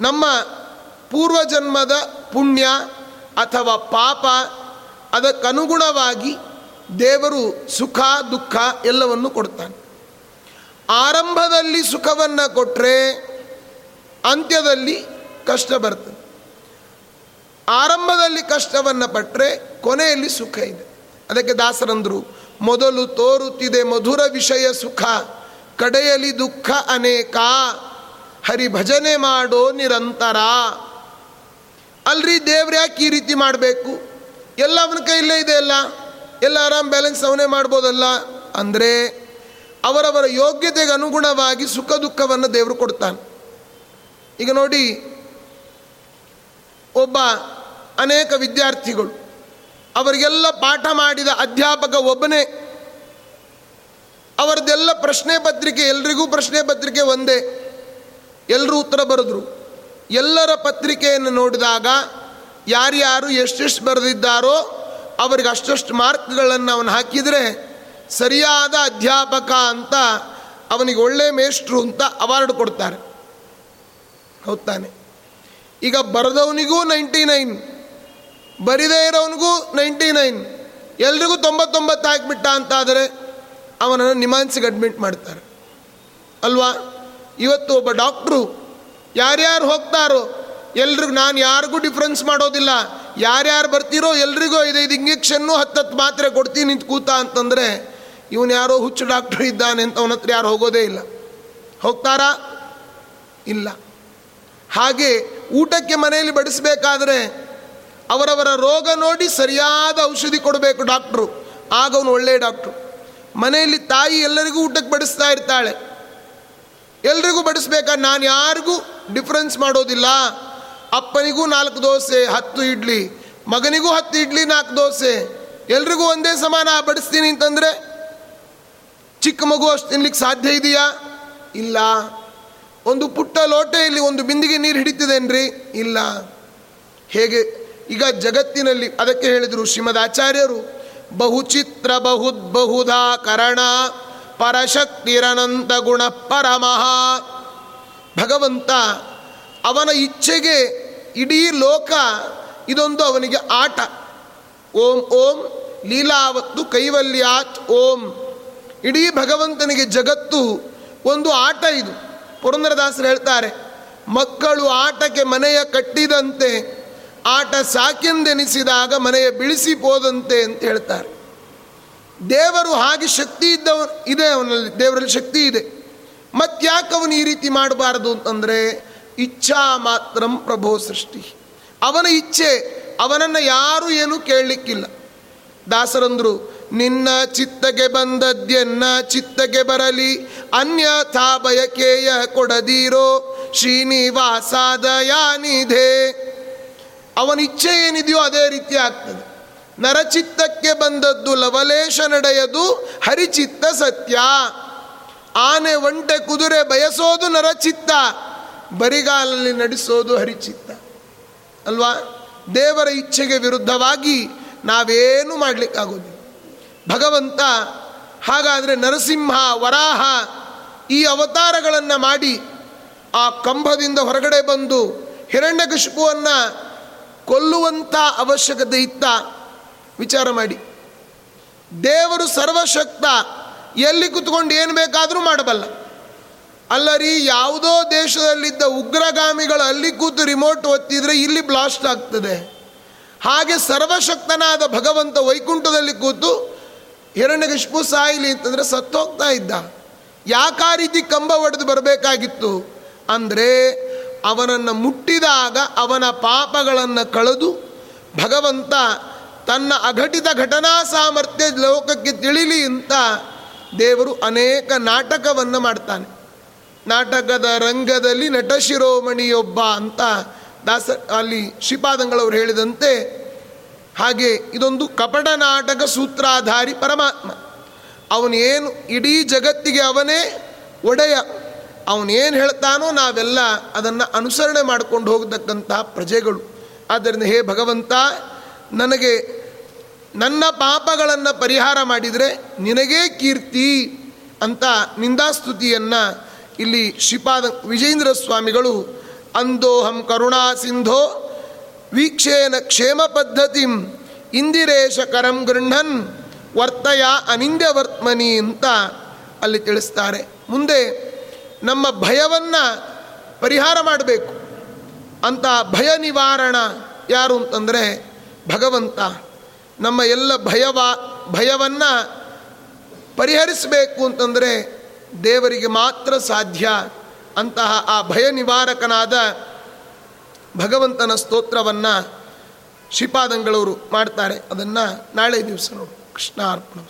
ನಮ್ಮ ಪೂರ್ವಜನ್ಮದ ಪುಣ್ಯ ಅಥವಾ ಪಾಪ ಅದಕ್ಕನುಗುಣವಾಗಿ ದೇವರು ಸುಖ ದುಃಖ ಎಲ್ಲವನ್ನು ಕೊಡ್ತಾನೆ. ಆರಂಭದಲ್ಲಿ ಸುಖವನ್ನು ಕೊಟ್ಟರೆ ಅಂತ್ಯದಲ್ಲಿ ಕಷ್ಟ ಬರ್ತದೆ. ಆರಂಭದಲ್ಲಿ ಕಷ್ಟವನ್ನು ಪಟ್ಟರೆ ಕೊನೆಯಲ್ಲಿ ಸುಖ ಇದೆ. ಅದಕ್ಕೆ ದಾಸರಂದರು ಮೊದಲು ತೋರುತ್ತಿದೆ ಮಧುರ ವಿಷಯ ಸುಖ ಕಡೆಯಲ್ಲಿ ದುಃಖ ಅನೇಕ, ಹರಿ ಭಜನೆ ಮಾಡೋ ನಿರಂತರ. ಅಲ್ರಿ ದೇವ್ರು ಯಾಕೆ ಈ ರೀತಿ ಮಾಡಬೇಕು? ಎಲ್ಲ ಅವನ ಕೈಯಲ್ಲೇ ಇದೆ ಅಲ್ಲ, ಎಲ್ಲ ಆರಾಮ್ ಬ್ಯಾಲೆನ್ಸ್ ಅವನೇ ಮಾಡ್ಬೋದಲ್ಲ? ಅಂದರೆ ಅವರವರ ಯೋಗ್ಯತೆಗೆ ಅನುಗುಣವಾಗಿ ಸುಖ ದುಃಖವನ್ನು ದೇವರು ಕೊಡ್ತಾನೆ. ಈಗ ನೋಡಿ, ಒಬ್ಬ ಅನೇಕ ವಿದ್ಯಾರ್ಥಿಗಳು ಅವರಿಗೆಲ್ಲ ಪಾಠ ಮಾಡಿದ ಅಧ್ಯಾಪಕ ಒಬ್ಬನೇ. ಅವರದೆಲ್ಲ ಪ್ರಶ್ನೆ ಪತ್ರಿಕೆ, ಎಲ್ರಿಗೂ ಪ್ರಶ್ನೆ ಪತ್ರಿಕೆ ಒಂದೇ. ಎಲ್ಲರೂ ಉತ್ತರ ಬರೆದ್ರು. ಎಲ್ಲರ ಪತ್ರಿಕೆಯನ್ನು ನೋಡಿದಾಗ ಯಾರ್ಯಾರು ಎಷ್ಟೆಷ್ಟು ಬರೆದಿದ್ದಾರೋ ಅವರಿಗೆ ಅಷ್ಟಷ್ಟು ಮಾರ್ಕ್ಗಳನ್ನು ಅವನು ಹಾಕಿದರೆ ಸರಿಯಾದ ಅಧ್ಯಾಪಕ ಅಂತ ಅವನಿಗೆ ಒಳ್ಳೆ ಮೇಷ್ಟ್ರು ಅಂತ ಅವಾರ್ಡ್ ಕೊಡ್ತಾರೆ. ಹೌದ್ ತಾನೆ ಈಗ ಬರೆದವನಿಗೂ ನೈಂಟಿ ನೈನ್ ಬರಿದೇ ಇರೋನಿಗೂ ನೈಂಟಿ ನೈನ್ ಎಲ್ರಿಗೂ ತೊಂಬತ್ತೊಂಬತ್ತು ಹಾಕಿಬಿಟ್ಟ ಅಂತಾದರೆ ಅವನನ್ನು ನಿಮಾನ್ಸಿಗೆ ಅಡ್ಮಿಟ್ ಮಾಡ್ತಾರೆ. ಅಲ್ವಾ? ಇವತ್ತು ಒಬ್ಬ ಡಾಕ್ಟ್ರು ಯಾರ್ಯಾರು ಹೋಗ್ತಾರೋ, ಎಲ್ರಿಗೂ ನಾನು ಯಾರಿಗೂ ಡಿಫ್ರೆನ್ಸ್ ಮಾಡೋದಿಲ್ಲ. ಯಾರ್ಯಾರು ಬರ್ತೀರೋ ಎಲ್ರಿಗೂ ಐದೈದು ಇಂಜೆಕ್ಷನ್ನು ಹತ್ತತ್ತು ಮಾತ್ರೆ ಕೊಡ್ತೀನಿ ನಿಂತು ಕೂತ ಅಂತಂದರೆ, ಇವನು ಯಾರೋ ಹುಚ್ಚು ಡಾಕ್ಟ್ರು ಇದ್ದಾನೆ ಅಂತ ಅವನ ಹತ್ರ ಯಾರು ಹೋಗೋದೇ ಇಲ್ಲ. ಹೋಗ್ತಾರಾ? ಇಲ್ಲ. ಹಾಗೆ ಊಟಕ್ಕೆ ಮನೆಯಲ್ಲಿ ಬಡಿಸಬೇಕಾದ್ರೆ ಅವರವರ ರೋಗ ನೋಡಿ ಸರಿಯಾದ ಔಷಧಿ ಕೊಡಬೇಕು ಡಾಕ್ಟ್ರು. ಆಗ ಅವನು ಒಳ್ಳೆಯ ಡಾಕ್ಟ್ರು. ಮನೆಯಲ್ಲಿ ತಾಯಿ ಎಲ್ಲರಿಗೂ ಊಟಕ್ಕೆ ಬಡಿಸ್ತಾ ಇರ್ತಾಳೆ. ಎಲ್ರಿಗೂ ಬಡಿಸ್ಬೇಕಾ? ನಾನು ಯಾರಿಗೂ ಡಿಫ್ರೆನ್ಸ್ ಮಾಡೋದಿಲ್ಲ. ಅಪ್ಪನಿಗೂ ನಾಲ್ಕು ದೋಸೆ, ಹತ್ತು ಇಡ್ಲಿ. ಮಗನಿಗೂ ಹತ್ತು ಇಡ್ಲಿ, ನಾಲ್ಕು ದೋಸೆ. ಎಲ್ರಿಗೂ ಒಂದೇ ಸಮಾನ ಬಡಿಸ್ತೀನಿ ಅಂತಂದರೆ ಚಿಕ್ಕ ಮಗು ಅಷ್ಟು ತಿನ್ಲಿಕ್ಕೆ ಸಾಧ್ಯ ಇದೆಯಾ? ಇಲ್ಲ. ಒಂದು ಪುಟ್ಟ ಲೋಟೆಯಲ್ಲಿ ಒಂದು ಬಿಂದಿಗೆ ನೀರು ಹಿಡಿತದೇನ್ರಿ? ಇಲ್ಲ. ಹೇಗೆ ಈಗ ಜಗತ್ತಿನಲ್ಲಿ ಅದಕ್ಕೆ ಹೇಳಿದರು ಶ್ರೀಮದ್ ಆಚಾರ್ಯರು ಬಹುಚಿತ್ರ ಬಹುದ್ ಬಹುಧಾ ಕರಣ ಪರಶಕ್ತಿರನಂತ ಗುಣ ಪರಮಃ. ಭಗವಂತ ಅವನ ಇಚ್ಛೆಗೆ ಇಡೀ ಲೋಕ ಇದೊಂದು ಅವನಿಗೆ ಆಟ. ಓಂ ಓಂ, ಲೀಲಾವತ್ತು ಕೈವಲ್ಯಾತ್ ಓಂ. ಇಡೀ ಭಗವಂತನಿಗೆ ಜಗತ್ತು ಒಂದು ಆಟ ಇದು. ಪುರಂದರದಾಸರು ಹೇಳ್ತಾರೆ, ಮಕ್ಕಳು ಆಟಕ್ಕೆ ಮನೆಯ ಕಟ್ಟಿದಂತೆ ಆಟ ಸಾಕೆಂದೆನಿಸಿದಾಗ ಮನೆಯ ಬಿಳಿಸಿ ಹೋದಂತೆ ಅಂತ ಹೇಳ್ತಾರೆ. ದೇವರು ಹಾಗೆ ಶಕ್ತಿ ಇದ್ದವನು, ಇದೆ ಅವನಲ್ಲಿ, ದೇವರಲ್ಲಿ ಶಕ್ತಿ ಇದೆ. ಮತ್ತಾಕೆ ಅವನು ಈ ರೀತಿ ಮಾಡಬಾರದು ಅಂತಂದರೆ, ಇಚ್ಛಾ ಮಾತ್ರಂ ಪ್ರಭೋ ಸೃಷ್ಟಿ. ಅವನ ಇಚ್ಛೆ, ಅವನನ್ನು ಯಾರು ಏನೂ ಕೇಳಲಿಕ್ಕಿಲ್ಲ. ದಾಸರಂದರು, ನಿನ್ನ ಚಿತ್ತಗೆ ಬಂದದ್ದೆನ್ನ ಚಿತ್ತಗೆ ಬರಲಿ, ಅನ್ಯಥಾ ಬಯಕೆಯ ಕೊಡದೀರೋ ಶ್ರೀನಿವಾಸ ಅವನ ಇಚ್ಛೆ ಏನಿದೆಯೋ ಅದೇ ರೀತಿ ಆಗ್ತದೆ. ನರಚಿತ್ತಕ್ಕೆ ಬಂದದ್ದು ಲವಲೇಶ ನಡೆಯದು, ಹರಿಚಿತ್ತ ಸತ್ಯ. ಆನೆ, ಒಂಟೆ, ಕುದುರೆ ಬಯಸೋದು ನರಚಿತ್ತ. ಬರಿಗಾಲಲ್ಲಿ ನಡೆಸೋದು ಹರಿಚಿತ್ತ. ಅಲ್ವಾ? ದೇವರ ಇಚ್ಛೆಗೆ ವಿರುದ್ಧವಾಗಿ ನಾವೇನು ಮಾಡಲಿಕ್ಕಾಗೋದಿಲ್ಲ. ಭಗವಂತ ಹಾಗಾದರೆ ನರಸಿಂಹ, ವರಾಹ ಈ ಅವತಾರಗಳನ್ನು ಮಾಡಿ ಆ ಕಂಬದಿಂದ ಹೊರಗಡೆ ಬಂದು ಹಿರಣ್ಯಕಶಿಪುವನ್ನು ಕೊಲ್ಲುವಂಥ ಅವಶ್ಯಕತೆ ಇತ್ತ? ವಿಚಾರ ಮಾಡಿ. ದೇವರು ಸರ್ವಶಕ್ತ, ಎಲ್ಲಿ ಕುತ್ಕೊಂಡು ಏನು ಬೇಕಾದರೂ ಮಾಡಬಲ್ಲ. ಅಲ್ಲರಿ, ಯಾವುದೋ ದೇಶದಲ್ಲಿದ್ದ ಉಗ್ರಗಾಮಿಗಳು ಅಲ್ಲಿ ಕೂತು ರಿಮೋಟ್ ಒತ್ತಿದ್ರೆ ಇಲ್ಲಿ ಬ್ಲಾಸ್ಟ್ ಆಗ್ತದೆ. ಹಾಗೆ ಸರ್ವಶಕ್ತನಾದ ಭಗವಂತ ವೈಕುಂಠದಲ್ಲಿ ಕೂತು ಹಿರಣ್ಯಕಶಿಪು ಸಾಯಿಲಿ ಅಂತಂದರೆ ಸತ್ತೋಗ್ತಾ ಇದ್ದ. ಯಾಕೆ ಆ ರೀತಿ ಕಂಬ ಒಡೆದು ಬರಬೇಕಾಗಿತ್ತು? ಅಂದರೆ ಅವನನ್ನು ಮುಟ್ಟಿದಾಗ ಅವನ ಪಾಪಗಳನ್ನು ಕಳೆದು ಭಗವಂತ ತನ್ನ ಅಘಟಿತ ಘಟನಾ ಸಾಮರ್ಥ್ಯ ಲೋಕಕ್ಕೆ ತಿಳಿಲಿ ಅಂತ ದೇವರು ಅನೇಕ ನಾಟಕವನ್ನು ಮಾಡ್ತಾನೆ. ನಾಟಕದ ರಂಗದಲ್ಲಿ ನಟ ಶಿರೋಮಣಿಯೊಬ್ಬ ಅಂತ ದಾಸ, ಅಲ್ಲಿ ಶ್ರೀಪಾದಂಗಳವರು ಹೇಳಿದಂತೆ ಹಾಗೆ ಇದೊಂದು ಕಪಟ ನಾಟಕ ಸೂತ್ರಾಧಾರಿ ಪರಮಾತ್ಮ. ಅವನೇನು ಇಡೀ ಜಗತ್ತಿಗೆ ಅವನೇ ಒಡೆಯ. ಅವನೇನು ಹೇಳ್ತಾನೋ ನಾವೆಲ್ಲ ಅದನ್ನು ಅನುಸರಣೆ ಮಾಡಿಕೊಂಡು ಹೋಗತಕ್ಕಂತಹ ಪ್ರಜೆಗಳು. ಆದ್ದರಿಂದ ಹೇ ಭಗವಂತ, ನನಗೆ ನನ್ನ ಪಾಪಗಳನ್ನು ಪರಿಹಾರ ಮಾಡಿದರೆ ನಿನಗೇ ಕೀರ್ತಿ ಅಂತ ನಿಂದಾಸ್ತುತಿಯನ್ನು ಇಲ್ಲಿ ಶ್ರೀಪಾದ ವಿಜೇಂದ್ರ ಸ್ವಾಮಿಗಳು, ಅಂದೋಹಂ ಕರುಣಾ ಸಿಂಧೋ ವೀಕ್ಷೇನ ಕ್ಷೇಮ ಪದ್ಧತಿ ಇಂದಿರೇಶ ಕರಂ ಗೃಹನ್ ವರ್ತಯ ಅನಿಂದ್ಯ ವರ್ತ್ಮನಿ ಅಂತ ಅಲ್ಲಿ ತಿಳಿಸ್ತಾರೆ. ಮುಂದೆ ನಮ್ಮ ಭಯವನ್ನು ಪರಿಹಾರ ಮಾಡಬೇಕು. ಅಂತ ಭಯ ನಿವಾರಣ ಯಾರು ಅಂತಂದರೆ ಭಗವಂತ. ನಮ್ಮ ಎಲ್ಲ ಭಯವ, ಭಯವನ್ನು ಪರಿಹರಿಸಬೇಕು ಅಂತಂದರೆ ದೇವರಿಗೆ ಮಾತ್ರ ಸಾಧ್ಯ. ಅಂತಹ ಆ ಭಯ ನಿವಾರಕನಾದ ಭಗವಂತನ ಸ್ತೋತ್ರವನ್ನು ಶ್ರೀಪಾದಂಗಳವರು ಮಾಡ್ತಾರೆ. ಅದನ್ನು ನಾಳೆ ದಿವಸ ನೋಡು. ಕೃಷ್ಣ ಅರ್ಪಣ